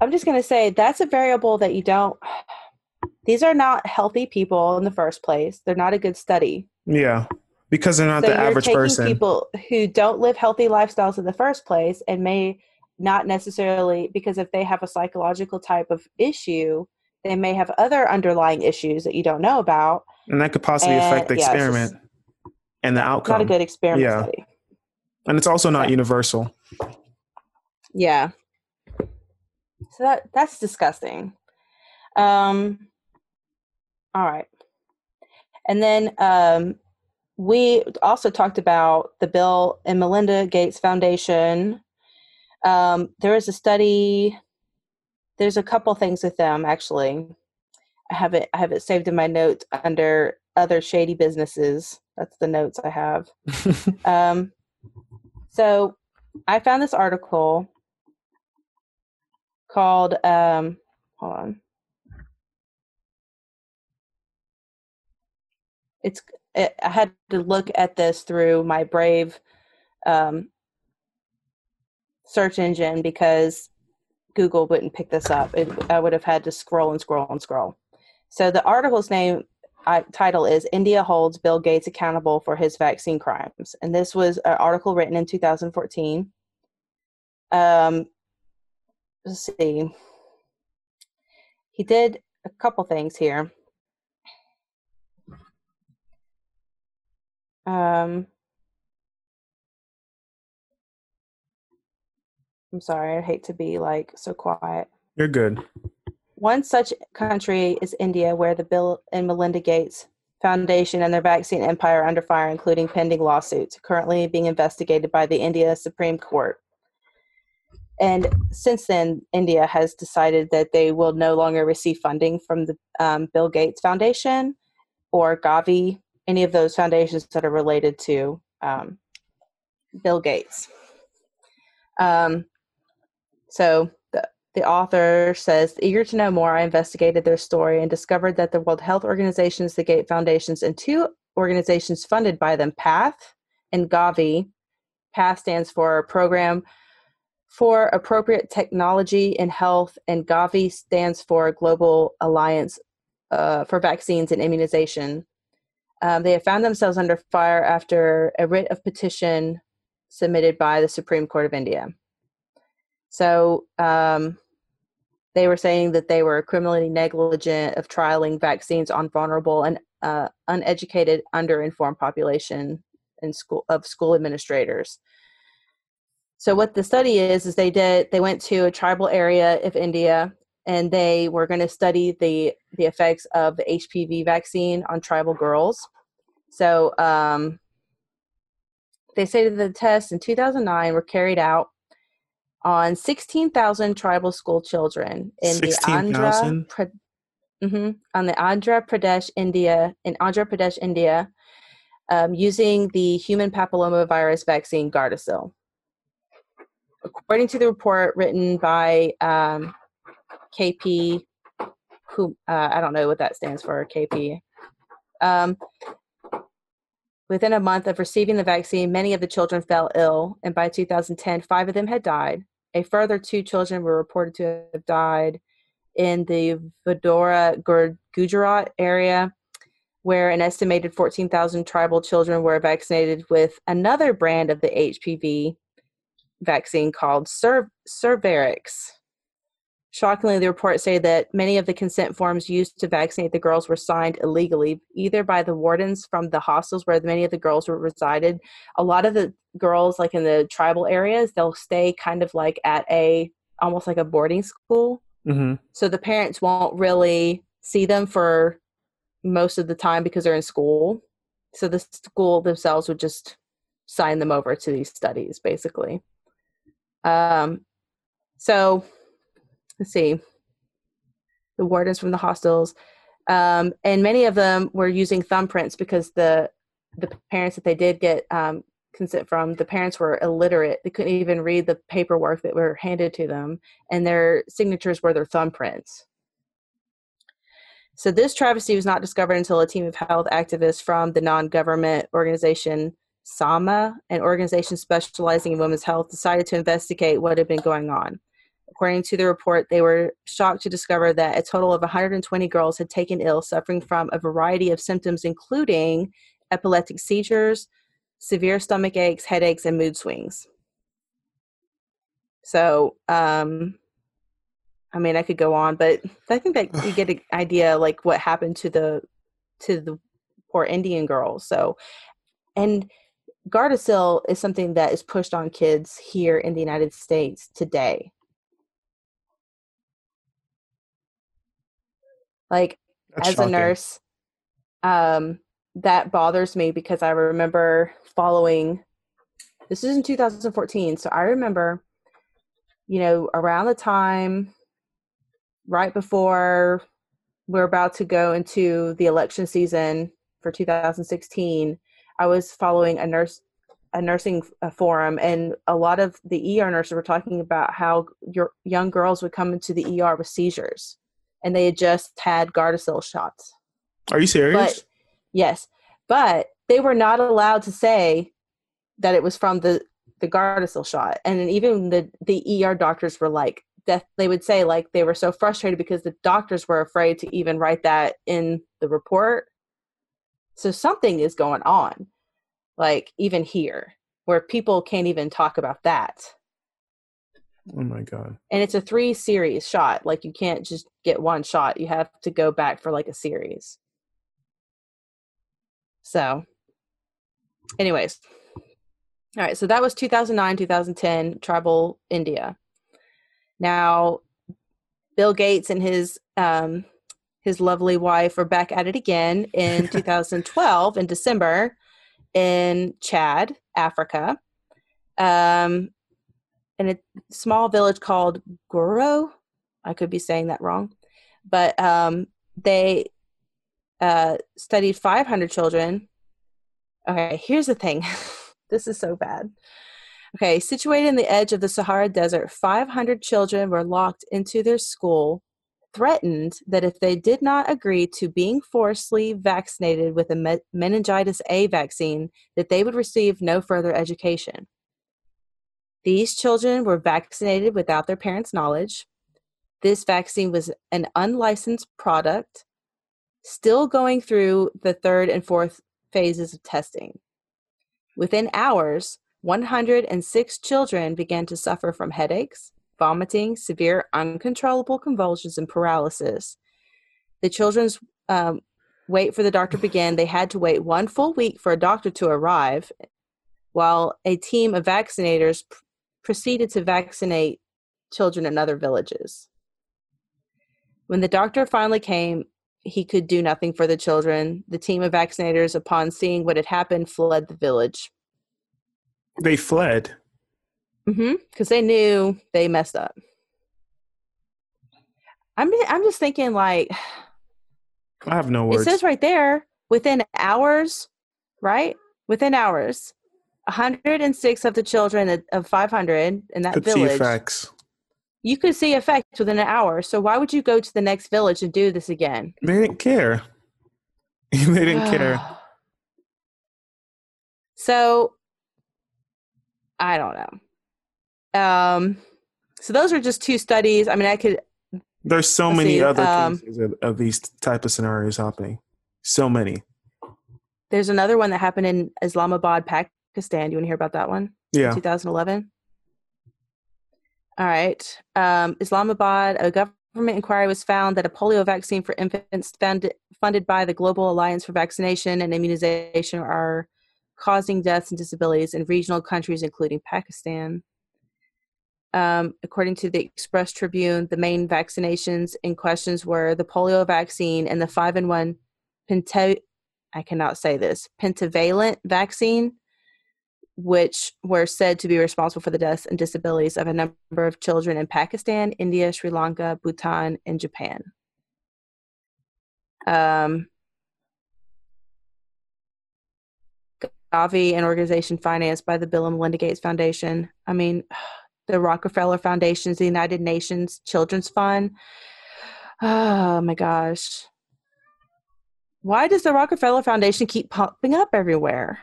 I'm just gonna say that's a variable that you don't *sighs* these are not healthy people in the first place. They're not a good study. Yeah, because they're not so the you're average taking person. people who don't live healthy lifestyles in the first place and may not necessarily because if they have a psychological type of issue they may have other underlying issues that you don't know about and that could possibly And, affect the yeah, experiment and the outcome. not a good experiment Yeah. study and it's also not Yeah. universal. Yeah so that that's disgusting um all right and then um we also talked about the bill and melinda gates foundation um there is a study there's a couple things with them actually I have it. I have it saved in my notes under other shady businesses. That's the notes I have. *laughs* um, so I found this article called. Um, hold on. It's. It, I had to look at this through my Brave um, search engine because Google wouldn't pick this up. It, I would have had to scroll and scroll and scroll. So the article's name I, title is India holds Bill Gates accountable for his vaccine crimes, and this was an article written in 2014. Um, let's see. He did a couple things here. Um, I'm sorry, I hate to be like so quiet. You're good. One such country is India, where the Bill and Melinda Gates Foundation and their vaccine empire are under fire, including pending lawsuits currently being investigated by the India Supreme Court. And since then, India has decided that they will no longer receive funding from the um, Bill Gates Foundation or Gavi, any of those foundations that are related to um, Bill Gates. Um, so the the author says, eager to know more, I investigated their story and discovered that the World Health Organizations, the Gate Foundations, and two organizations funded by them, PATH and Gavi. PATH stands for Program for Appropriate Technology in Health, and Gavi stands for Global Alliance uh, for Vaccines and Immunization. Um, they have found themselves under fire after a writ of petition submitted by the Supreme Court of India. So um, they were saying that they were criminally negligent of trialing vaccines on vulnerable and uh, uneducated, underinformed population in school of school administrators. So what the study is is they did they went to a tribal area of India and they were going to study the the effects of the HPV vaccine on tribal girls. So um, they say that the tests in 2009 were carried out on 16,000 tribal school children in 16, the Andhra Pra- mm-hmm, on the Andhra Pradesh, India, in Andhra Pradesh, India, um, using the human papillomavirus vaccine Gardasil. According to the report written by um, KP, who uh, I don't know what that stands for, KP. Um, Within a month of receiving the vaccine, many of the children fell ill, and by 2010, five of them had died. A further two children were reported to have died in the Vadodara Gujarat area, where an estimated 14,000 tribal children were vaccinated with another brand of the HPV vaccine called Cer- Cervarix. Shockingly, the reports say that many of the consent forms used to vaccinate the girls were signed illegally, either by the wardens from the hostels where many of the girls were resided. A lot of the girls, like in the tribal areas, they'll stay kind of like at a almost like a boarding school. Mm-hmm. So the parents won't really see them for most of the time because they're in school. So the school themselves would just sign them over to these studies, basically. Um, so let's see, the wardens from the hostels, um, and many of them were using thumbprints because the the parents that they did get um, consent from, the parents were illiterate. They couldn't even read the paperwork that were handed to them, and their signatures were their thumbprints. So this travesty was not discovered until a team of health activists from the non-government organization SAMA, an organization specializing in women's health, decided to investigate what had been going on. According to the report, they were shocked to discover that a total of 120 girls had taken ill, suffering from a variety of symptoms, including epileptic seizures, severe stomach aches, headaches, and mood swings. So, um, I mean, I could go on, but I think that you get an idea like what happened to the to the poor Indian girls. So, and Gardasil is something that is pushed on kids here in the United States today. Like That's as shocking. a nurse, um, that bothers me because I remember following. This is in 2014, so I remember, you know, around the time, right before we're about to go into the election season for 2016, I was following a nurse a nursing uh, forum and a lot of the ER nurses were talking about how your young girls would come into the ER with seizures and they had just had Gardasil shots. Are you serious? But yes, but they were not allowed to say that it was from the the Gardasil shot. And even the the ER doctors were like that they would say like they were so frustrated because the doctors were afraid to even write that in the report. So something is going on like even here where people can't even talk about that. Oh my god. And it's a three series shot like you can't just get one shot you have to go back for like a series. So anyways. All right so that was 2009 2010 tribal india. Now bill gates and his um his lovely wife were back at it again in *laughs* 2012 in december in Chad, Africa, um, in a small village called Goro. I could be saying that wrong, but um, they uh, studied 500 children. Okay, here's the thing. *laughs* this is so bad. Okay, situated in the edge of the Sahara Desert, 500 children were locked into their school threatened that if they did not agree to being forcibly vaccinated with a meningitis A vaccine, that they would receive no further education. These children were vaccinated without their parents' knowledge. This vaccine was an unlicensed product, still going through the third and fourth phases of testing. Within hours, 106 children began to suffer from headaches, vomiting, severe uncontrollable convulsions, and paralysis. The children's um, wait for the doctor began. They had to wait one full week for a doctor to arrive, while a team of vaccinators pr- proceeded to vaccinate children in other villages. When the doctor finally came, he could do nothing for the children. The team of vaccinators, upon seeing what had happened, fled the village. They fled. Mm-hmm. Because they knew they messed up. I'm I'm just thinking like I have no words. It says right there within hours, right? Within hours, 106 of the children of 500 in that could village. See effects. You could see effects within an hour. So why would you go to the next village and do this again? They didn't care. *laughs* they didn't *sighs* care. So I don't know. Um, so those are just two studies. I mean, I could. There's so many see, other um, cases of, of, these type of scenarios happening. So many. There's another one that happened in Islamabad, Pakistan. Do you want to hear about that one? Yeah. 2011. All right. Um, Islamabad, a government inquiry was found that a polio vaccine for infants funded, funded by the Global Alliance for Vaccination and Immunization are causing deaths and disabilities in regional countries, including Pakistan. Um, according to the Express Tribune, the main vaccinations in questions were the polio vaccine and the five in one penta- I cannot say this pentavalent vaccine, which were said to be responsible for the deaths and disabilities of a number of children in Pakistan, India, Sri Lanka, Bhutan, and Japan. Um, Gavi, an organization financed by the Bill and Melinda Gates Foundation. I mean, *sighs* the Rockefeller Foundation's the United Nations Children's Fund. Oh my gosh. Why does the Rockefeller Foundation keep popping up everywhere?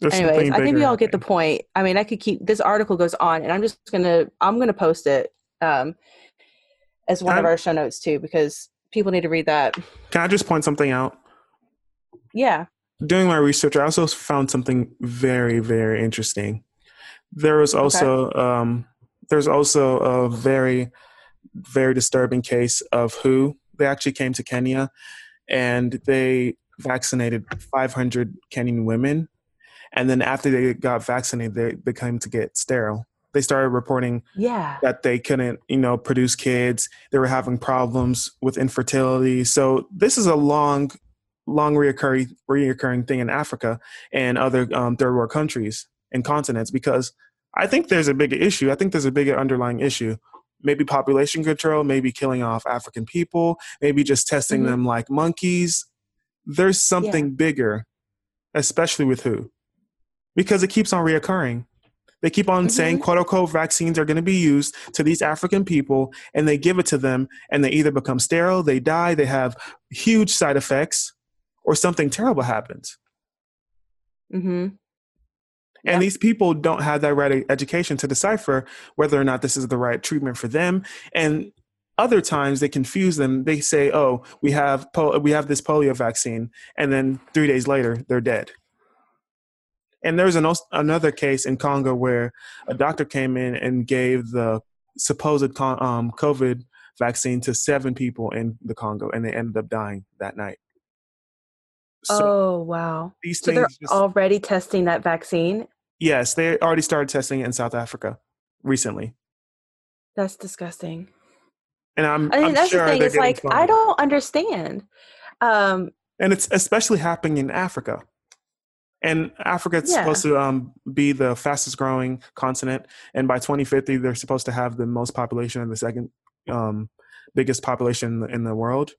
There's Anyways, I think we all get the point. I mean, I could keep this article goes on, and I'm just gonna I'm gonna post it um, as one of our show notes too, because people need to read that. Can I just point something out? Yeah. Doing my research, I also found something very, very interesting. There was also okay. um, there's also a very very disturbing case of WHO. They actually came to Kenya, and they vaccinated 500 Kenyan women, and then after they got vaccinated, they, they came to get sterile. They started reporting yeah. that they couldn't, you know, produce kids. They were having problems with infertility. So this is a long, long reoccurring reoccurring thing in Africa and other um, third world countries and continents because I think there's a bigger issue. I think there's a bigger underlying issue. maybe population control, maybe killing off African people, maybe just testing Mhm. them like monkeys. There's something bigger, especially with who? Because it keeps on reoccurring. They keep on saying, Mhm. quote unquote, vaccines are going to be used to these African people, and they give it to them, and they either become sterile, they die, they have huge side effects, or something terrible happens. Mm-hmm. And Yep. these people don't have that right education to decipher whether or not this is the right treatment for them. And other times they confuse them. They say, "Oh, we have po- we have this polio vaccine," and then three days later they're dead. And there's an, another case in Congo where a doctor came in and gave the supposed con- um, COVID vaccine to seven people in the Congo, and they ended up dying that night. So oh wow! these So they're things, just, already testing that vaccine. Yes, they already started testing it in South Africa recently. That's disgusting. and I'm, I mean, I'm that's sure the thing. It's like I don't understand. Um, and it's especially happening in Africa. And Africa is Yeah. supposed to um, be the fastest growing continent, and by 2050, they're supposed to have the most population and the second um, biggest population in the, in the world.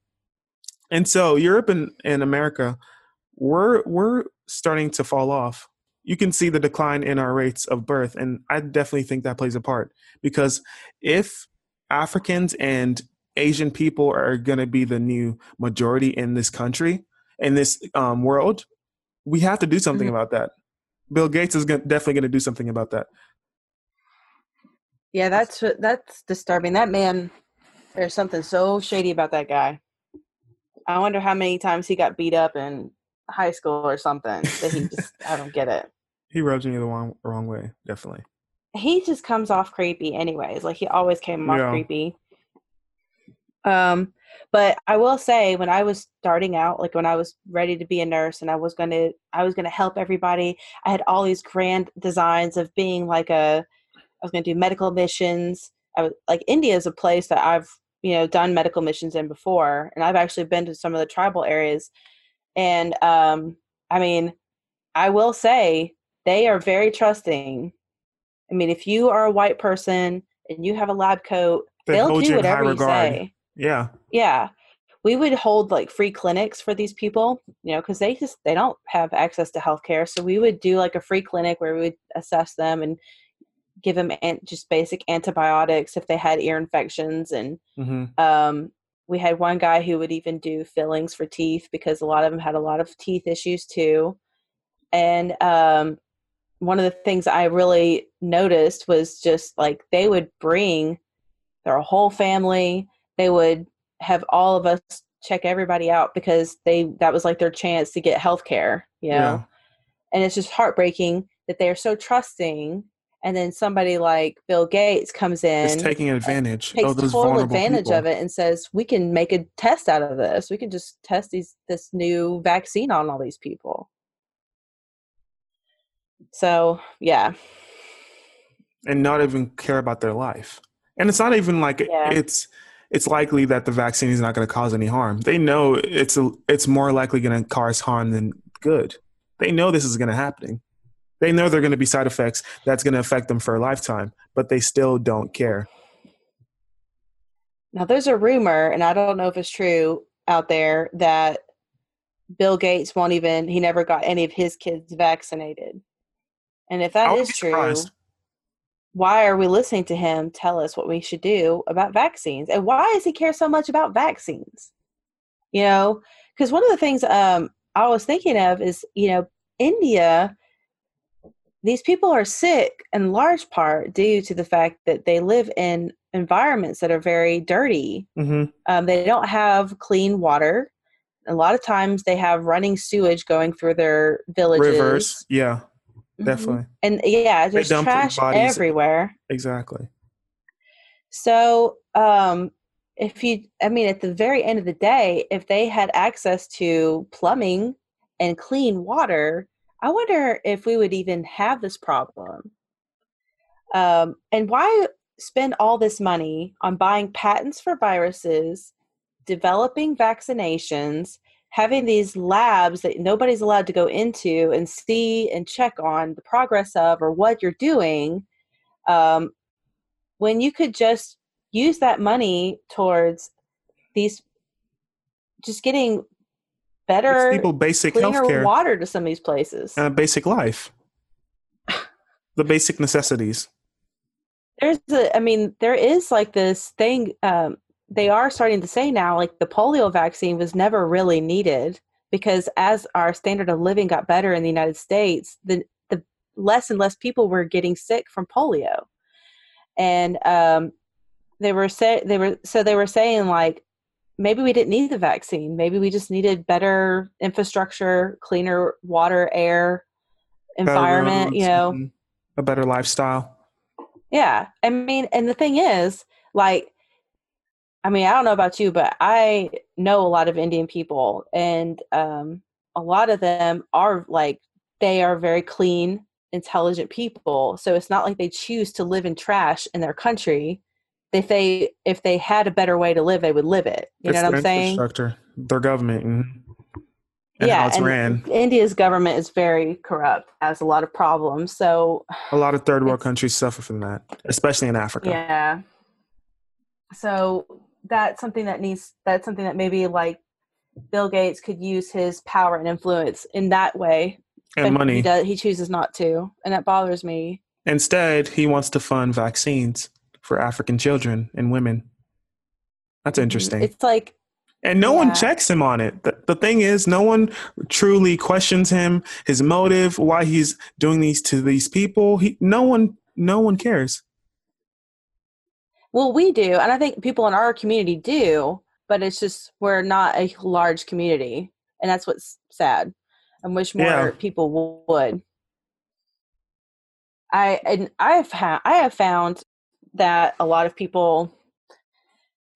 And so, Europe and, and America, we're we're starting to fall off. You can see the decline in our rates of birth, and I definitely think that plays a part because if Africans and Asian people are going to be the new majority in this country, in this um, world, we have to do something Mhm. about that. Bill Gates is gon- definitely going to do something about that. yeah, that's that's disturbing. That man, there's something so shady about that guy. I wonder how many times he got beat up in high school or something. That he just, I don't get it. He rubs me the wrong, wrong way, definitely. he just comes off creepy anyways like he always came off Yeah. creepy um but i will say when i was starting out like when i was ready to be a nurse and i was going to i was going to help everybody i had all these grand designs of being like a i was going to do medical missions i was like india is a place that i've you know done medical missions in before and i've actually been to some of the tribal areas and um i mean i will say they are very trusting I mean, if you are a white person and you have a lab coat, They they'll hold do you whatever you regard. say. Yeah, Yeah. We would hold like free clinics for these people, you know, because they just they don't have access to healthcare. So we would do like a free clinic where we would assess them and give them an- just basic antibiotics if they had ear infections. And hmm um, we had one guy who would even do fillings for teeth because a lot of them had a lot of teeth issues too. And um, one of the things I really noticed was just like they would bring their whole family. They would have all of us check everybody out because they that was like their chance to get health care, you know. yeah. And it's just heartbreaking that they are so trusting and then somebody like Bill Gates comes in It's taking uh, advantage takes of those total vulnerable advantage people. of it and says we can make a test out of this. We can just test these this new vaccine on all these people. So yeah, and not even care about their life. And it's not even like Yeah. it's it's likely that the vaccine is not going to cause any harm. They know it's a, it's more likely going to cause harm than good. They know this is going to happen. They know there are going to be side effects that's going to affect them for a lifetime, but they still don't care. now there's a rumor, and I don't know if it's true out there that Bill Gates won't even he never got any of his kids vaccinated. And if that is true, surprised. why are we listening to him tell us what we should do about vaccines? And why does he care so much about vaccines? You know because one of the things um, i was thinking of is you know india these people are sick in large part due to the fact that they live in environments that are very dirty. Hmm um, they don't have clean water. A lot of times they have running sewage going through their villages. Rivers, yeah. Definitely, and yeah there's trash everywhere exactly. So, um, if you, I mean, at the very end of the day, if they had access to plumbing and clean water, I wonder if we would even have this problem. Um, and why spend all this money on buying patents for viruses, developing vaccinations, having these labs that nobody's allowed to go into and see and check on the progress of or what you're doing? Um, when you could just use that money towards these just getting better It's people basic cleaner health care water to some of these places. and a basic life. *sighs* the basic necessities. There's a, I mean, there is like this thing. Um, they are starting to say now, like the polio vaccine was never really needed because as our standard of living got better in the United States, the the less and less people were getting sick from polio, and um, they were say they were so they were saying like maybe we didn't need the vaccine, maybe we just needed better infrastructure, cleaner water, air, environment, roads, you know. mhm, a better lifestyle. Yeah. I mean, and the thing is, like, I mean, I don't know about you, but I know a lot of Indian people, and um, a lot of them are like, they are very clean, intelligent people. So it's not like they choose to live in trash in their country. If they if they had a better way to live, they would live it. You It's know what I'm saying? Infrastructure, their government, mhm, and yeah, how it's and ran. India's government is very corrupt, has a lot of problems. So *sighs* A lot of third world countries suffer from that, especially in Africa. Yeah. So that's something that needs that's something that maybe like Bill Gates could use his power and influence in that way. and money. He does he chooses not to. And that bothers me. Instead, he wants to fund vaccines for African children and women. That's mm-hmm. interesting. It's like and no one checks him on it. The, the thing is, no one truly questions him, his motive, why he's doing these to these people. He, no one, no one cares. Well we do, and I think people in our community do, but it's just we're not a large community. And that's what's sad. I wish more Yeah. people would. I and I have ha- I have found that a lot of people,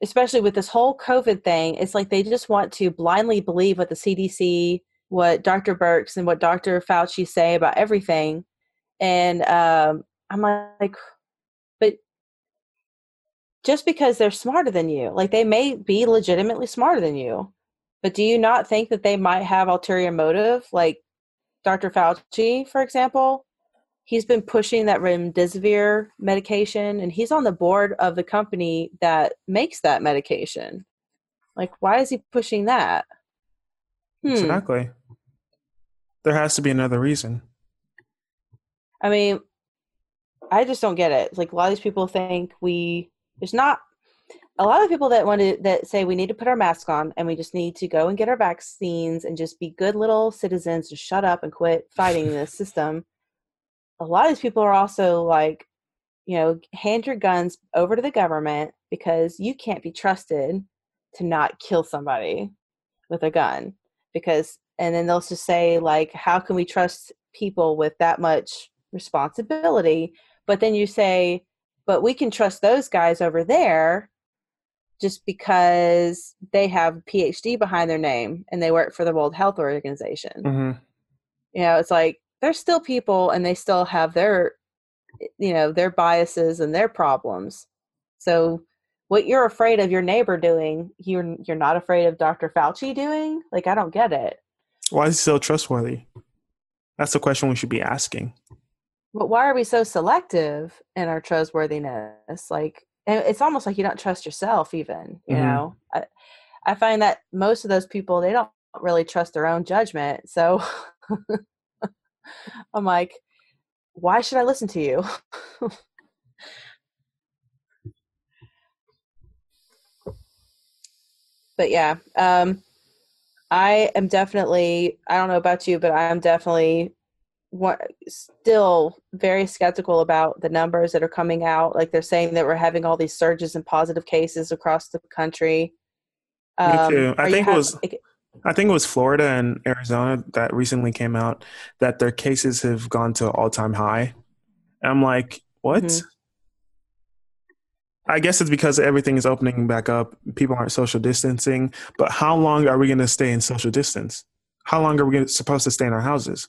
especially with this whole COVID thing, it's like they just want to blindly believe what the CDC, what Dr. Birx, and what Dr. Fauci say about everything, and um, I'm like, but just because they're smarter than you, like they may be legitimately smarter than you, but do you not think that they might have ulterior motive, like Dr. Fauci, for example? he's been pushing that remdesivir medication and he's on the board of the company that makes that medication like why is he pushing that hmm. Exactly. There has to be another reason. i mean i just don't get it like a lot of these people think we there's not a lot of people that want to that say we need to put our mask on and we just need to go and get our vaccines and just be good little citizens to shut up and quit fighting the *laughs* system a lot of these people are also like, you know, hand your guns over to the government because you can't be trusted to not kill somebody with a gun. Because, and then they'll just say, like, how can we trust people with that much responsibility? But then you say, but we can trust those guys over there just because they have PhD behind their name and they work for the World Health Organization. Hmm you know it's like they're still people and they still have their you know their biases and their problems. So what you're afraid of your neighbor doing you're you're not afraid of dr fauci doing? Like i don't get it. Why is he so trustworthy? That's the question we should be asking. But why are we so selective in our trustworthiness? Like and it's almost like you don't trust yourself even you Mhm. know? I, I find that most of those people they don't really trust their own judgment so *laughs* i'm like why should i listen to you? *laughs* But yeah um i am definitely i don't know about you but i'm definitely what still very skeptical about the numbers that are coming out like they're saying that we're having all these surges in positive cases across the country Um, too. I think it hav- was- I think it was Florida and Arizona that recently came out that their cases have gone to all time high. And I'm like, what? Mhm. I guess it's because everything is opening back up. People aren't social distancing. But how long are we going to stay in social distance? How long are we gonna, supposed to stay in our houses?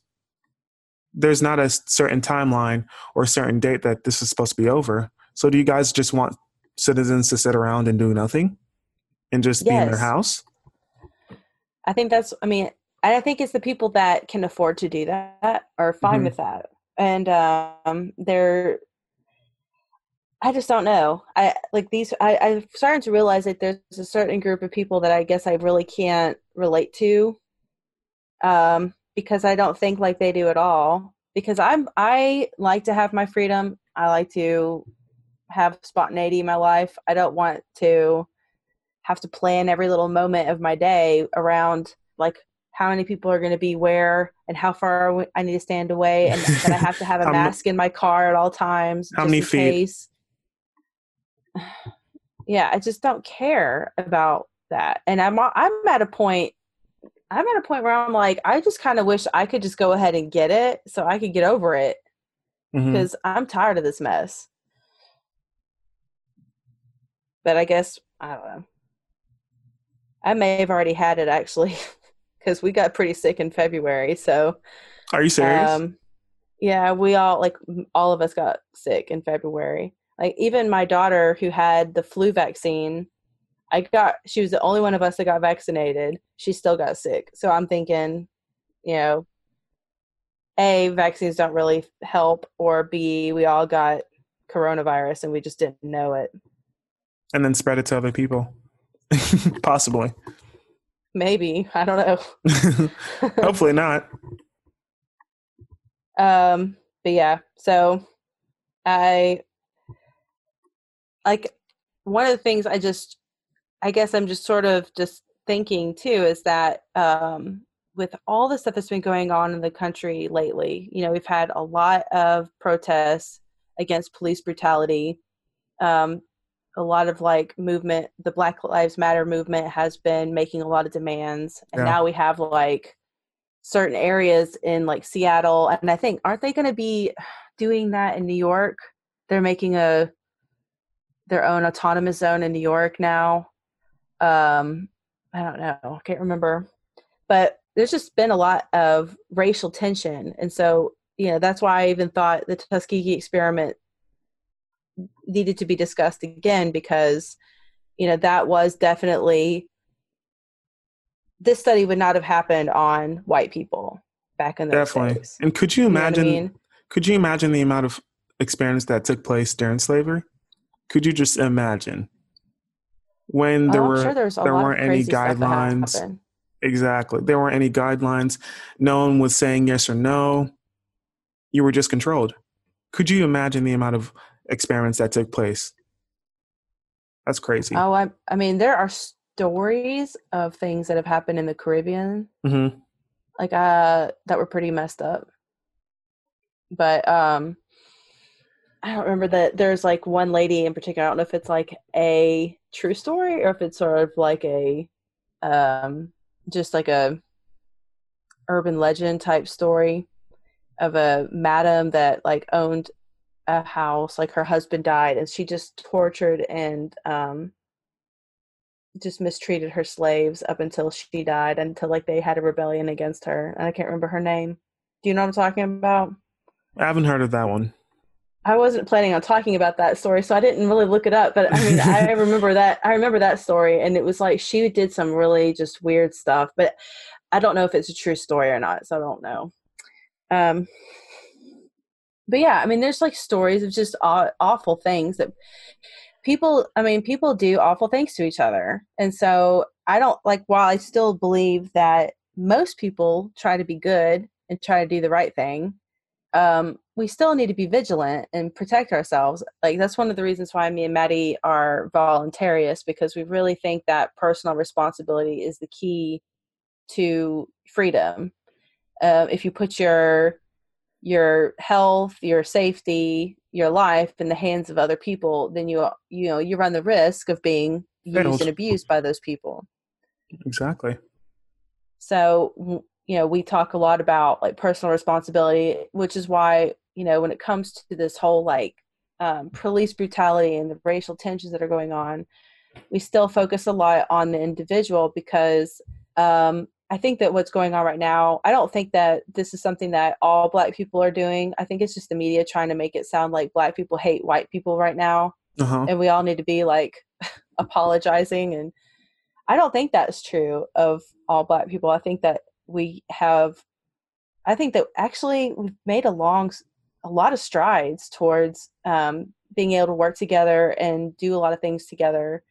There's not a certain timeline or a certain date that this is supposed to be over. So do you guys just want citizens to sit around and do nothing and just be in their house? I think that's, I mean, I think it's the people that can afford to do that are fine Mhm. with that. And um, they're, I just don't know. I like these. I, I'm starting to realize that there's a certain group of people that I guess I really can't relate to, um, because I don't think like they do at all. Because I'm I like to have my freedom. I like to have spontaneity in my life. I don't want to have to plan every little moment of my day around like how many people are going to be where and how far I need to stand away and that I have to have *laughs* a mask in my car at all times. How many feet? Case. *sighs* Yeah, I just don't care about that. And I'm I'm at a point I'm at a point where I'm like I just kind of wish I could just go ahead and get it so I could get over it because mm-hmm. I'm tired of this mess. But I guess I don't know. I may have already had it actually, *laughs* because we got pretty sick in February. So, are you serious? Um, yeah, we all like all of us got sick in February. Like even my daughter who had the flu vaccine, I got. She was the only one of us that got vaccinated. She still got sick. So I'm thinking, you know, a vaccines don't really help, or b we all got coronavirus and we just didn't know it, and then spread it to other people. *laughs* Possibly. Maybe. I don't know. *laughs* Hopefully not. Um, but yeah, so I like one of the things I just I guess I'm just sort of just thinking too is that um with all the stuff that's been going on in the country lately, you know, we've had a lot of protests against police brutality. Um, a lot of like movement the black lives matter movement has been making a lot of demands and yeah. now we have like certain areas in like seattle and i think aren't they going to be doing that in new york they're making a their own autonomous zone in new york now um i don't know i can't remember. But there's just been a lot of racial tension. And so you know that's why i even thought the tuskegee experiment needed to be discussed again because you know that was definitely this study would not have happened on white people back in those definitely. days. and could you imagine you know I mean? could you imagine the amount of experiments that took place during slavery? Could you just imagine when there oh, were sure there weren't any guidelines exactly there weren't any guidelines no one was saying yes or no you were just controlled could you imagine the amount of experiments that took place. That's crazy. Oh, I, I mean, there are stories of things that have happened in the Caribbean, mm-hmm. like uh, that were pretty messed up. But um, I don't remember that. There's like one lady in particular. I don't know if it's like a true story or if it's sort of like a, um, just like a urban legend type story of a madam that like owned a house like her husband died and she just tortured and um just mistreated her slaves up until she died until like they had a rebellion against her and i can't remember her name. Do you know what i'm talking about? I haven't heard of that one i wasn't planning on talking about that story so i didn't really look it up but i mean i *laughs* remember that i remember that story and it was like she did some really just weird stuff but i don't know if it's a true story or not so i don't know um but yeah, I mean, there's like stories of just aw- awful things that people, I mean, people do awful things to each other. And so I don't like, while I still believe that most people try to be good and try to do the right thing, um, we still need to be vigilant and protect ourselves. Like, that's one of the reasons why me and Maddie are voluntarists because we really think that personal responsibility is the key to freedom. Uh, if you put your your health, your safety, your life in the hands of other people, then you you know you run the risk of being used and abused by those people. Exactly. So you know we talk a lot about like personal responsibility, which is why you know when it comes to this whole like um, police brutality and the racial tensions that are going on, we still focus a lot on the individual because um, I think that what's going on right now, I don't think that this is something that all black people are doing. I think it's just the media trying to make it sound like black people hate white people right now. Uh-huh. And we all need to be like *laughs* apologizing. And I don't think that's true of all black people. I think that we have, I think that actually we've made a long a lot of strides towards um, being able to work together and do a lot of things together.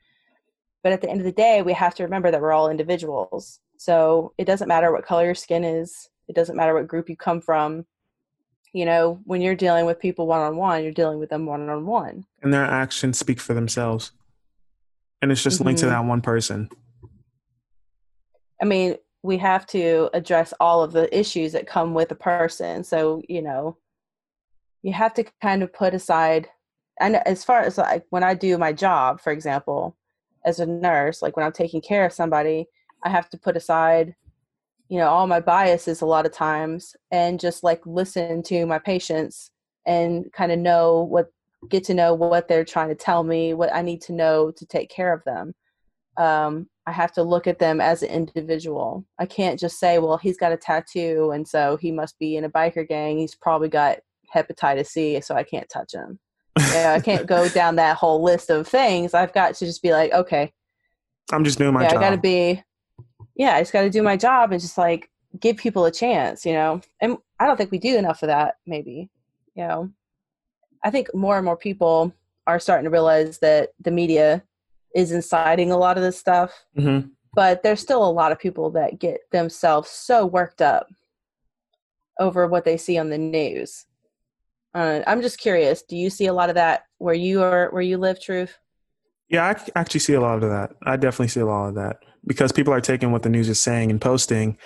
But at the end of the day, we have to remember that we're all individuals. So it doesn't matter what color your skin is, it doesn't matter what group you come from. You know, when you're dealing with people one on one, you're dealing with them one on one. And their actions speak for themselves. And it's just mm-hmm. linked to mm-hmm. that one person. I mean, we have to address all of the issues that come with a person. So, you know, you have to kind of put aside and as far as like when I do my job, for example, as a nurse, like when I'm taking care of somebody, I have to put aside, you know, all my biases a lot of times and just like listen to my patients and kind of know what get to know what they're trying to tell me, what I need to know to take care of them. Um, I have to look at them as an individual. I can't just say, well, he's got a tattoo and so he must be in a biker gang. He's probably got hepatitis C, so I can't touch him. *laughs* Yeah, I can't go down that whole list of things. I've got to just be like, okay, I'm just doing my yeah, job. I got to be, yeah, I just got to do my job and just like give people a chance, you know. And I don't think we do enough of that. Maybe, you know, I think more and more people are starting to realize that the media is inciting a lot of this stuff. Mm-hmm. But there's still a lot of people that get themselves so worked up over what they see on the news uh, I'm just curious. Do you see a lot of that where you are, where you live, Truth? Yeah, I actually see a lot of that. I definitely see a lot of that because people are taking what the news is saying and posting,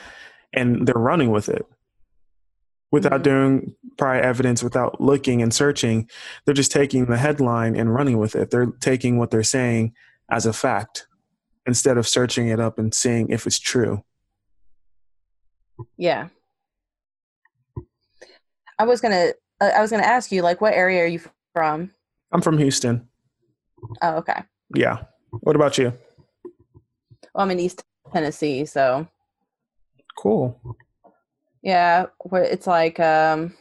and they're running with it without mm-hmm. doing prior evidence, without looking and searching. They're just taking the headline and running with it. They're taking what they're saying as a fact instead of searching it up and seeing if it's true. Yeah. I was going to uh, I was going to ask you, like, what area are you from? I'm from Houston. Oh, okay. Yeah. What about you? Well, I'm in East Tennessee, so. Cool. Yeah, where it's like, um,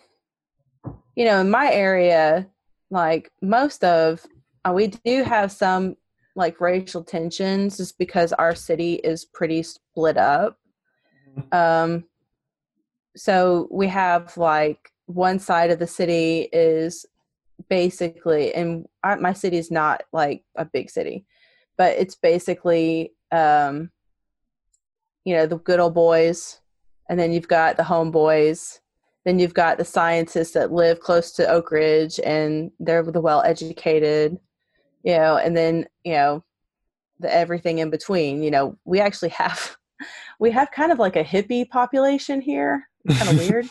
you know, in my area, like most of, uh, we do have some like racial tensions just because our city is pretty split up. Mm-hmm. Um, so we have like one side of the city is basically and my city is not like a big city but it's basically um you know the good old boys and then you've got the homeboys then you've got the scientists that live close to oak ridge and they're the well educated you know and then you know the everything in between you know we actually have *laughs* we have kind of like a hippie population here. Kind of *laughs* weird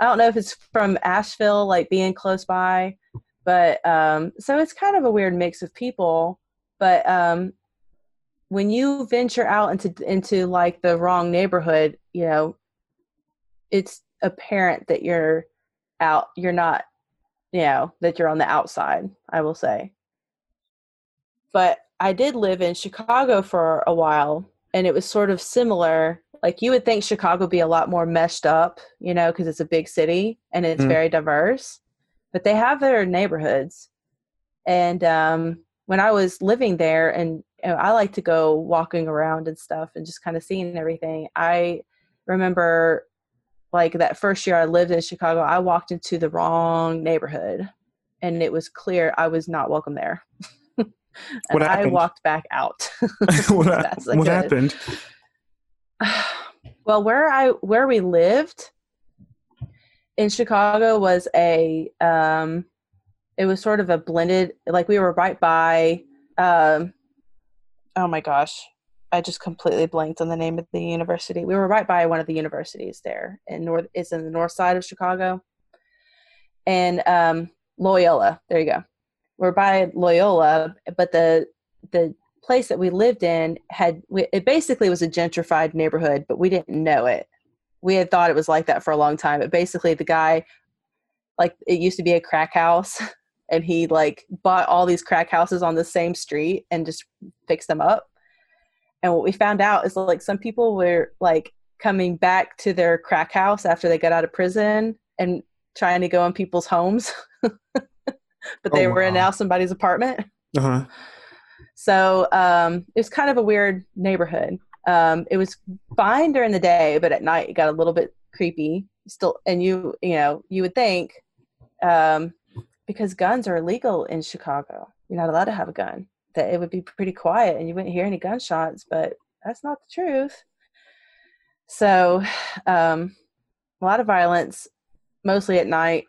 I don't know if it's from Asheville, like being close by, but um, so it's kind of a weird mix of people. But um, when you venture out into into like the wrong neighborhood, you know, it's apparent that you're out. You're not, you know, that you're on the outside. I will say. But I did live in Chicago for a while, and it was sort of similar like you would think Chicago would be a lot more meshed up, you know, because it's a big city and it's mm. very diverse. But they have their neighborhoods. And um, when I was living there, and you know, I like to go walking around and stuff and just kind of seeing everything. I remember like that first year I lived in Chicago, I walked into the wrong neighborhood and it was clear I was not welcome there. *laughs* and I walked back out. *laughs* *laughs* what, what happened? *sighs* well, where I where we lived in Chicago was a um, it was sort of a blended like we were right by um, oh my gosh I just completely blanked on the name of the university. We were right by one of the universities there in north. It's in the north side of Chicago, and um, Loyola. There you go. We're by Loyola, but the the place that we lived in had we, it basically was a gentrified neighborhood, but we didn't know it. We had thought it was like that for a long time, but basically the guy like it used to be a crack house *laughs* and he like bought all these crack houses on the same street and just fixed them up. And what we found out is like some people were like coming back to their crack house after they got out of prison and trying to go in people's homes. *laughs* but they oh, were in now somebody's apartment. Uh-huh. So um, it was kind of a weird neighborhood. Um, it was fine during the day, but at night it got a little bit creepy. Still, and you, you know, you would think um, because guns are illegal in Chicago. You're not allowed to have a gun. That it would be pretty quiet and you wouldn't hear any gunshots, but that's not the truth. So, um, a lot of violence, mostly at night.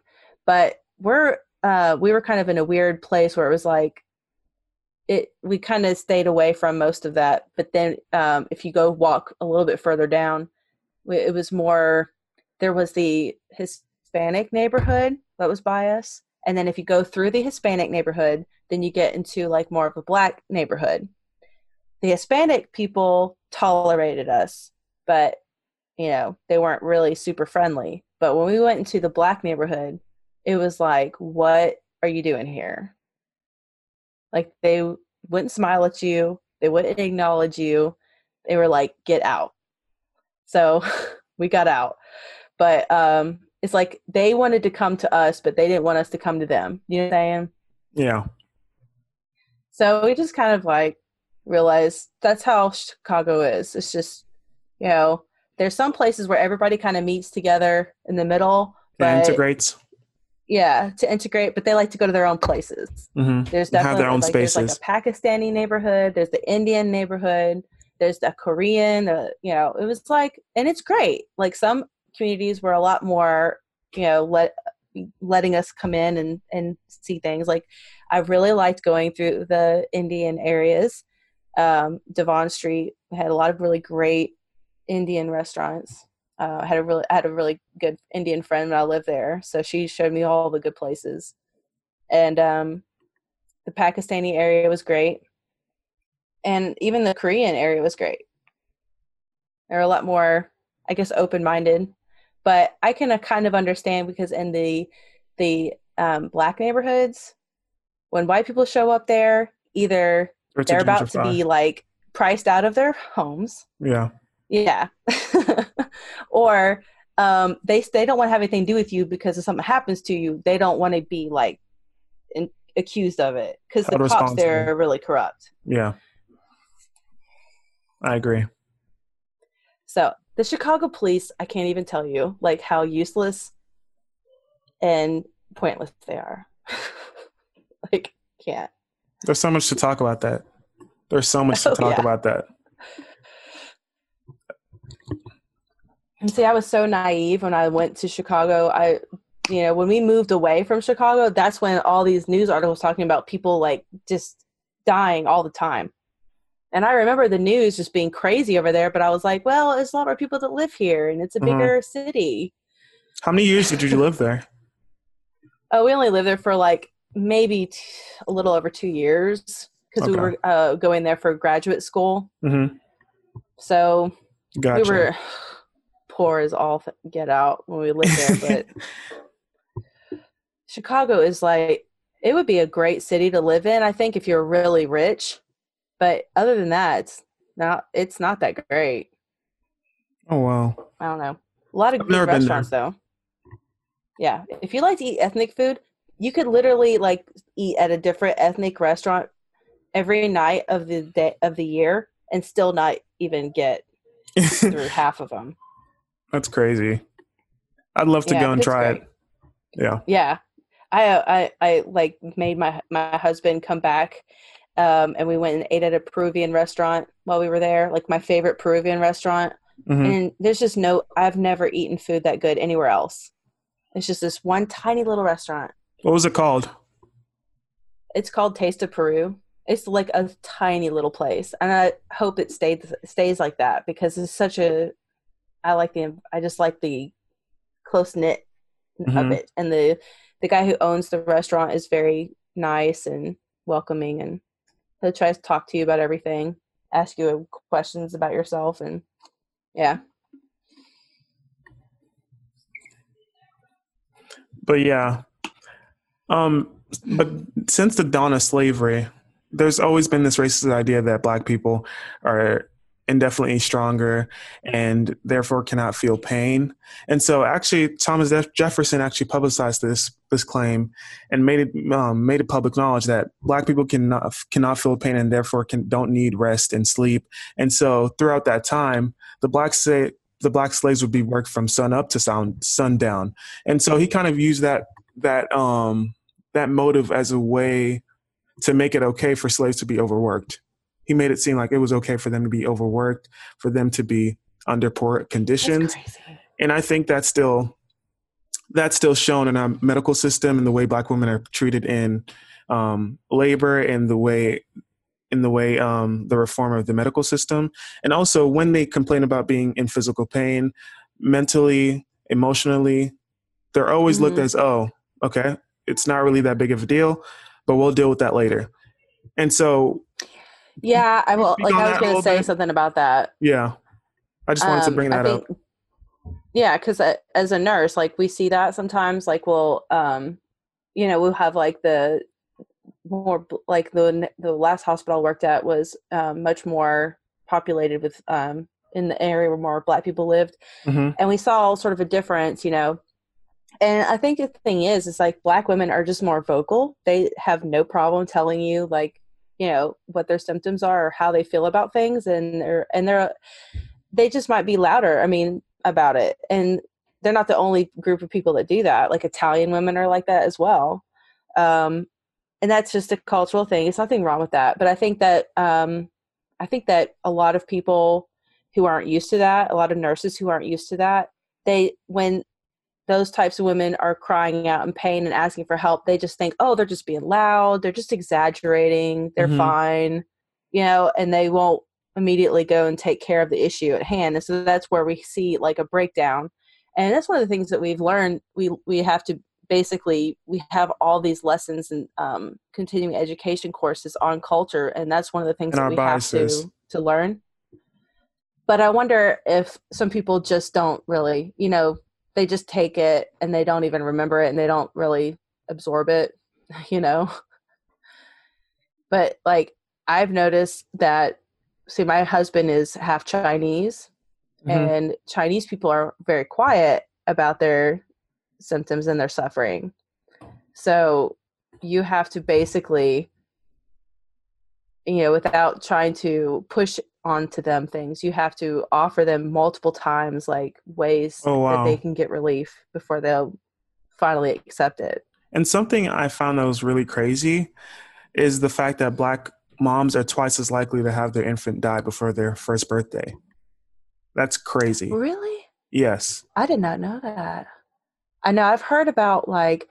But we're uh, we were kind of in a weird place where it was like it we kind of stayed away from most of that. But then um, if you go walk a little bit further down, it was more there was the Hispanic neighborhood that was by us, and then if you go through the Hispanic neighborhood, then you get into like more of a black neighborhood. The Hispanic people tolerated us, but you know, they weren't really super friendly. But when we went into the black neighborhood, it was like, what are you doing here? Like they wouldn't smile at you, they wouldn't acknowledge you. They were like, get out. So *laughs* we got out. But um it's like they wanted to come to us, but they didn't want us to come to them. You know what I'm saying? Yeah. So we just kind of like realized that's how Chicago is. It's just, you know, there's some places where everybody kind of meets together in the middle. But, integrates. Yeah, to integrate, but they like to go to their own places. Mm-hmm. There's definitely have their own like, spaces. There's like a Pakistani neighborhood. There's the Indian neighborhood. There's the Korean. The you know, it was like, and it's great. Like some communities were a lot more, you know, let letting us come in and and see things. Like I really liked going through the Indian areas. Um, Devon Street had a lot of really great Indian restaurants. Uh, I had a really I had a really good Indian friend when I lived there, so she showed me all the good places. And um, the Pakistani area was great, and even the Korean area was great. They're a lot more, I guess, open minded. But I can uh, kind of understand because in the the um, black neighborhoods, when white people show up there, either they're about to be like priced out of their homes. Yeah. Yeah. *laughs* or um, they they don't want to have anything to do with you because if something happens to you, they don't want to be like in, accused of it because the cops there are really corrupt. Yeah. I agree. So the Chicago police, I can't even tell you like how useless and pointless they are. *laughs* like, can't. There's so much to talk about that. There's so much to *laughs* oh, talk yeah. about that. And see, I was so naive when I went to Chicago. I, you know, when we moved away from Chicago, that's when all these news articles talking about people like just dying all the time. And I remember the news just being crazy over there, but I was like, well, there's a lot more people that live here and it's a mm-hmm. bigger city. How many years did you live there? *laughs* Oh, we only lived there for like maybe t- a little over two years because okay. we were uh, going there for graduate school. Mm-hmm. So gotcha. we were poor as all get out when we lived there, but *laughs* Chicago is like it would be a great city to live in. I think if you're really rich, but other than that, it's not. It's not that great. Oh wow! I don't know. A lot of I've good restaurants though. Yeah, if you like to eat ethnic food, you could literally like eat at a different ethnic restaurant every night of the day of the year and still not even get *laughs* through half of them. That's crazy. I'd love to yeah, go and try great. it. Yeah. Yeah. I, I I like made my my husband come back um, and we went and ate at a Peruvian restaurant while we were there, like my favorite Peruvian restaurant. Mm-hmm. And there's just no I've never eaten food that good anywhere else. It's just this one tiny little restaurant. What was it called? It's called Taste of Peru. It's like a tiny little place, and I hope it stays stays like that because it's such a. I like the. I just like the close knit mm-hmm. of it, and the the guy who owns the restaurant is very nice and welcoming, and he tries to talk to you about everything, ask you questions about yourself, and yeah. But yeah, um, but since the dawn of slavery, there's always been this racist idea that black people are indefinitely stronger and therefore cannot feel pain. And so, actually, Thomas Jefferson actually publicized this this claim and made it um, made it public knowledge that black people cannot cannot feel pain and therefore can don't need rest and sleep. And so, throughout that time, the black say the black slaves would be worked from sun up to sun sundown. And so, he kind of used that that um that motive as a way to make it okay for slaves to be overworked. He made it seem like it was okay for them to be overworked, for them to be under poor conditions. And I think that's still that's still shown in our medical system and the way black women are treated in um, labor and the way in the way um, the reform of the medical system and also when they complain about being in physical pain mentally emotionally they're always mm-hmm. looked as oh okay it's not really that big of a deal but we'll deal with that later and so yeah i will like i was going to say bit? something about that yeah i just wanted um, to bring that think, up yeah because uh, as a nurse like we see that sometimes like we'll um you know we'll have like the more like the the last hospital I worked at was um, much more populated with um, in the area where more black people lived, mm-hmm. and we saw sort of a difference, you know. And I think the thing is, is like black women are just more vocal. They have no problem telling you like you know what their symptoms are or how they feel about things, and they're and they're they just might be louder. I mean about it, and they're not the only group of people that do that. Like Italian women are like that as well. Um, and that's just a cultural thing. it's nothing wrong with that. But I think that um, I think that a lot of people who aren't used to that, a lot of nurses who aren't used to that, they when those types of women are crying out in pain and asking for help, they just think, oh, they're just being loud, they're just exaggerating, they're mm-hmm. fine, you know, and they won't immediately go and take care of the issue at hand. And so that's where we see like a breakdown. And that's one of the things that we've learned. We we have to basically we have all these lessons and um, continuing education courses on culture and that's one of the things and that we biases. have to to learn but i wonder if some people just don't really you know they just take it and they don't even remember it and they don't really absorb it *laughs* you know but like i've noticed that see my husband is half chinese mm-hmm. and chinese people are very quiet about their symptoms and their suffering. So you have to basically, you know, without trying to push onto them things, you have to offer them multiple times, like ways oh, wow. that they can get relief before they'll finally accept it. And something I found that was really crazy is the fact that black moms are twice as likely to have their infant die before their first birthday. That's crazy. Really? Yes. I did not know that. I know I've heard about like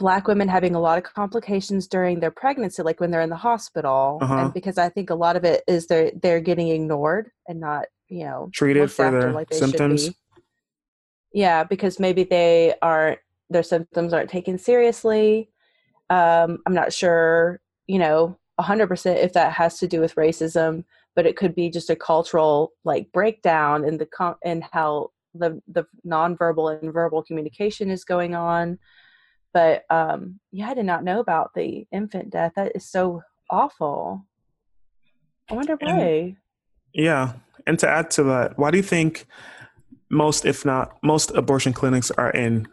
black women having a lot of complications during their pregnancy, like when they're in the hospital, uh-huh. and because I think a lot of it is they're they're getting ignored and not you know treated for their like symptoms. Yeah, because maybe they aren't their symptoms aren't taken seriously. Um, I'm not sure, you know, 100% if that has to do with racism, but it could be just a cultural like breakdown in the com- in how the the nonverbal and verbal communication is going on. But um, yeah, I did not know about the infant death. That is so awful. I wonder why. Yeah, and to add to that, why do you think most, if not most, abortion clinics are in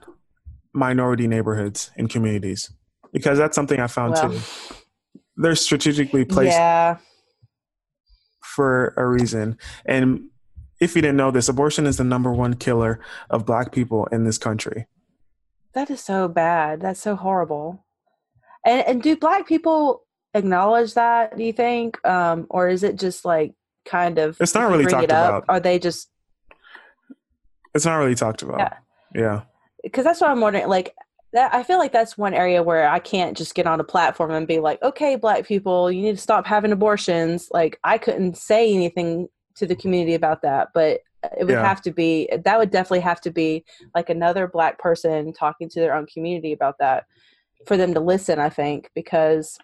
minority neighborhoods and communities? Because that's something I found well, too. They're strategically placed yeah. for a reason, and if you didn't know this, abortion is the number one killer of black people in this country. That is so bad. That's so horrible. And and do black people acknowledge that, do you think? Um, or is it just like kind of It's not really talked it up, about. Are they just It's not really talked about. Yeah. Yeah. Because that's what I'm wondering. Like that I feel like that's one area where I can't just get on a platform and be like, okay, black people, you need to stop having abortions. Like I couldn't say anything to the community about that but it would yeah. have to be that would definitely have to be like another black person talking to their own community about that for them to listen i think because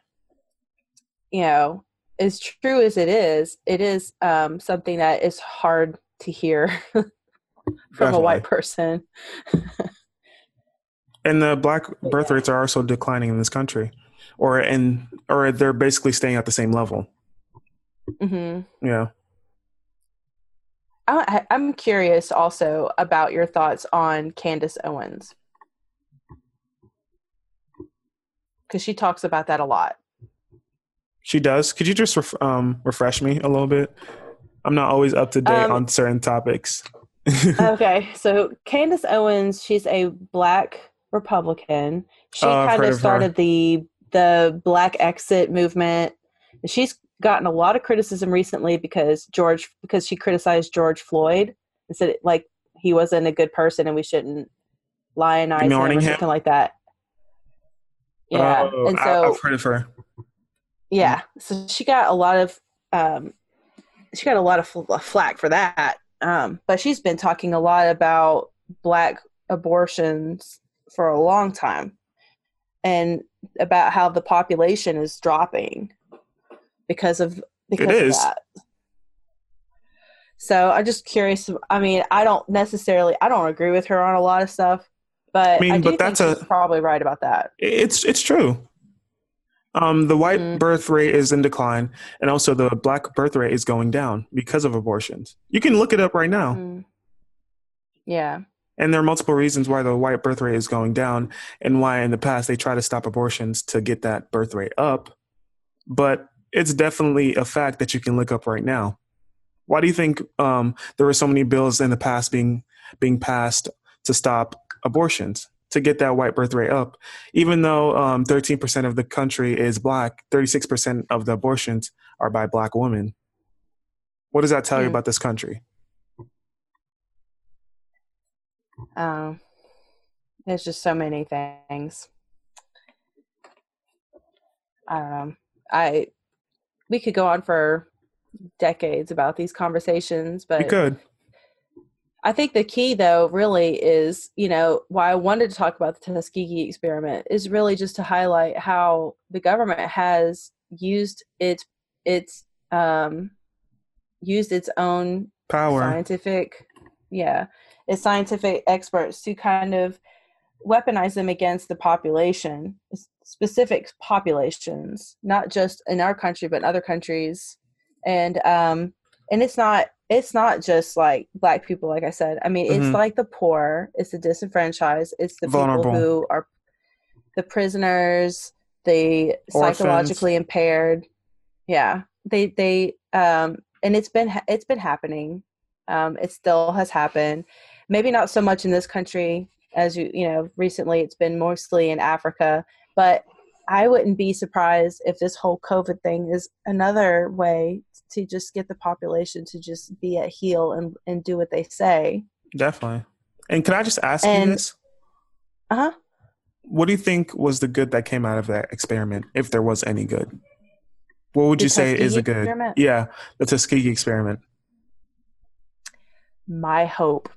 you know as true as it is it is um, something that is hard to hear *laughs* from definitely. a white person *laughs* and the black birth rates are also declining in this country or in or they're basically staying at the same level mm-hmm. yeah I, am curious also about your thoughts on Candace Owens because she talks about that a lot. She does. Could you just ref- um, refresh me a little bit? I'm not always up to date um, on certain topics. *laughs* okay, so Candace Owens, she's a black Republican. She I've kind of her. started the the black exit movement. She's gotten a lot of criticism recently because George because she criticized George Floyd and said like he wasn't a good person and we shouldn't lionize him or Mourning him? something like that. Yeah, Oh, and so I've heard of her. yeah, so she got a lot of um, she got a lot of fl- flack for that. Um, but she's been talking a lot about black abortions for a long time, and about how the population is dropping because of because is. of that. So I'm just curious. I mean, I don't necessarily I don't agree with her on a lot of stuff, but I, I mean, do but that's a- probably right about that. It's it's true. Um, the white Mm. birth rate is in decline, and also the black birth rate is going down because of abortions. You can look it up right now, Mm. Yeah. and there are multiple reasons why the white birth rate is going down, and why in the past they try to stop abortions to get that birth rate up. But it's definitely a fact that you can look up right now. Why do you think um, there were so many bills in the past being being passed to stop abortions to get that white birth rate up? Even though um, 13% of the country is black, 36% of the abortions are by black women. What does that tell you about this country? Um, there's just so many things. I don't know. I we could go on for decades about these conversations, You but could. I think the key, though, really is you know why I wanted to talk about the Tuskegee experiment is really just to highlight how the government has used its its um, used its own Power. scientific yeah its scientific experts to kind of weaponize them against the population specific populations not just in our country but in other countries and um and it's not it's not just like black people like i said i mean Mhm. it's like the poor it's the disenfranchised it's the Vulnerable. people who are the prisoners the Orphans. psychologically impaired yeah they they um and it's been it's been happening um it still has happened maybe not so much in this country as you you know recently it's been mostly in africa but i wouldn't be surprised if this whole covid thing is another way to just get the population to just be at heel and and do what they say Definitely. And can I just ask And- you this? uh-huh What do you think was the good that came out of that experiment, if there was any good? What would The you say is a good? experiment? Yeah, the Tuskegee experiment. my hope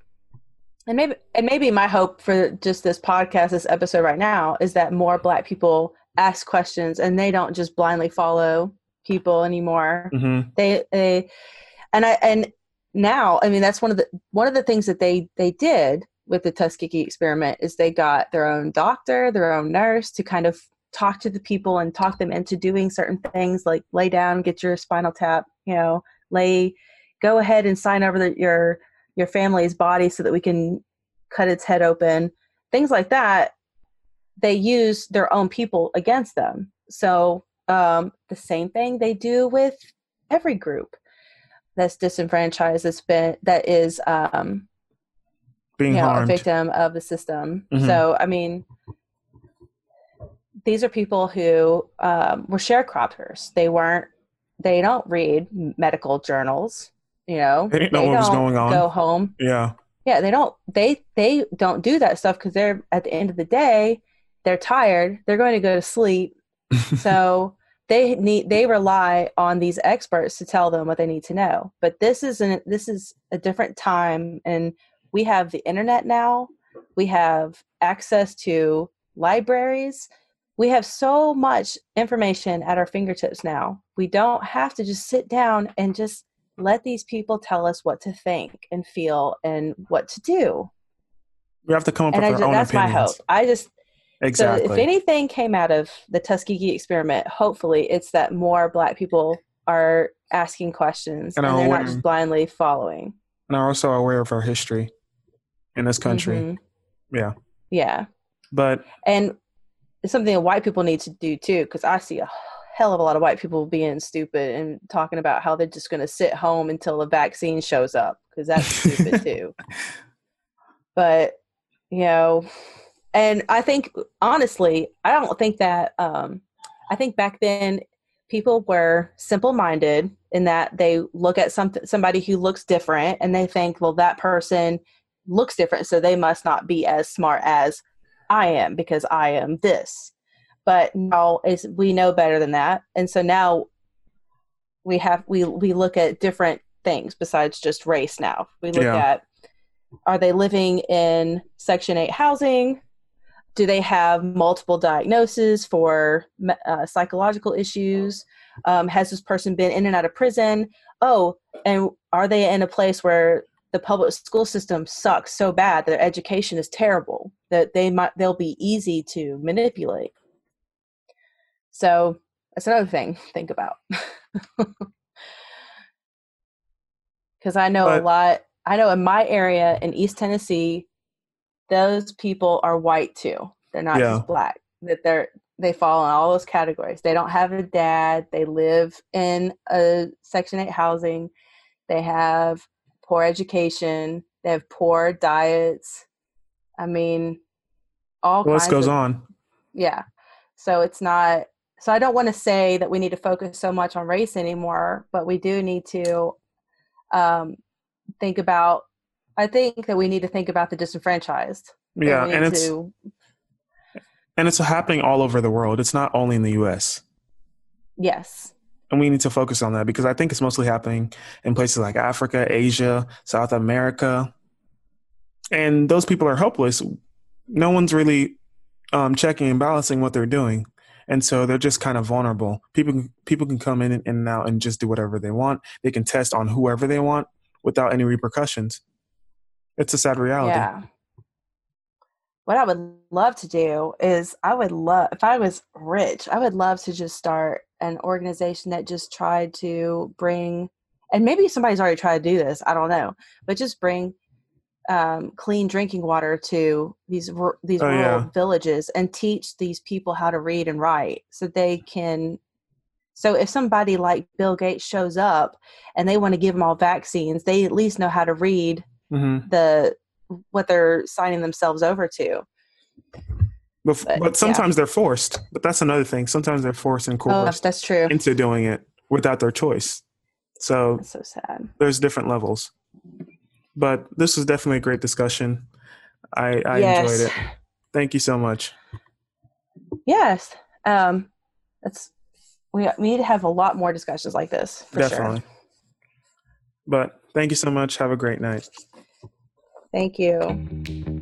and maybe and maybe my hope for just this podcast this episode right now is that more black people ask questions and they don't just blindly follow people anymore. Hmm they they and i and now i mean that's one of the one of the things that they they did with the tuskegee experiment is they got their own doctor their own nurse to kind of talk to the people and talk them into doing certain things like lay down get your spinal tap you know lay go ahead and sign over the, your your family's body so that we can cut its head open things like that they use their own people against them. So um, the same thing they do with every group that's disenfranchised that's been that is um, Being you know a victim of the system. Mhm. so i mean these are people who um, were sharecroppers. They weren't they don't read medical journals you know They didn't know what was going on. go home Yeah. yeah they don't they they don't do that stuff because they're at the end of the day they're tired they're going to go to sleep *laughs* so they need they rely on these experts to tell them what they need to know but this isn't. this is a different time and we have the internet now we have access to libraries we have so much information at our fingertips now we don't have to just sit down and just let these people tell us what to think and feel and what to do we have to come up and with I our ju- own that's my hope i just Exactly. so if anything came out of the Tuskegee experiment, hopefully it's that more black people are asking questions And and, they're not just blindly following. and are also aware of our history in this country. Mhm. Yeah. Yeah. But And it's something that white people need to do too, because I see a hell of a lot of white people being stupid and talking about how they're just going to sit home until the vaccine shows up, because that's stupid *laughs* too. But, you know, and I think honestly, I don't think that. Um, I think back then people were simple minded in that they look at some, somebody who looks different and they think, well, that person looks different, so they must not be as smart as I am because I am this. But now is we know better than that, and so now we have we we look at different things besides just race. Now we look Yeah. at are they living in Section Eight housing? Do they have multiple diagnoses for uh, psychological issues? Um, has this person been in and out of prison? Oh, and are they in a place where the public school system sucks so bad that their education is terrible that they might they'll be easy to manipulate? So that's another thing to think about. *laughs* Because I know But- a lot. I know in my area in East Tennessee, those people are white too. They're not Yeah. just black. That they're they fall in all those categories. They don't have a dad. They live in a Section Eight housing. They have poor education. They have poor diets. I mean, all The list goes of, on. yeah. So it's not. So I don't want to say that we need to focus so much on race anymore, but we do need to um, think about. I think that we need to think about the disenfranchised. Yeah, and it's to- and it's happening all over the world. It's not only in the U.S. yes, and we need to focus on that because I think it's mostly happening in places like Africa, Asia, South America, and those people are helpless. No one's really um, checking and balancing what they're doing, and so they're just kind of vulnerable. People people can come in and, in and out and just do whatever they want. They can test on whoever they want without any repercussions. It's a sad reality. yeah. What I would love to do is I would love if I was rich, I would love to just start an organization that just tried to bring and maybe somebody's already tried to do this, I don't know, but just bring um, clean drinking water to these these Oh, rural yeah. villages and teach these people how to read and write so they can so if somebody like Bill Gates shows up and they want to give them all vaccines, they at least know how to read hmm the what they're signing themselves over to. But, But, but yeah. sometimes they're forced. But that's another thing. Sometimes they're forced and Oh, that's true. into doing it without their choice. So That's so sad. there's different levels. But this was definitely a great discussion. I, I yes. enjoyed it. Thank you so much. Yes. Um, that's we, we need to have a lot more discussions like this for sure. definitely. sure. But thank you so much. Have a great night. Thank you.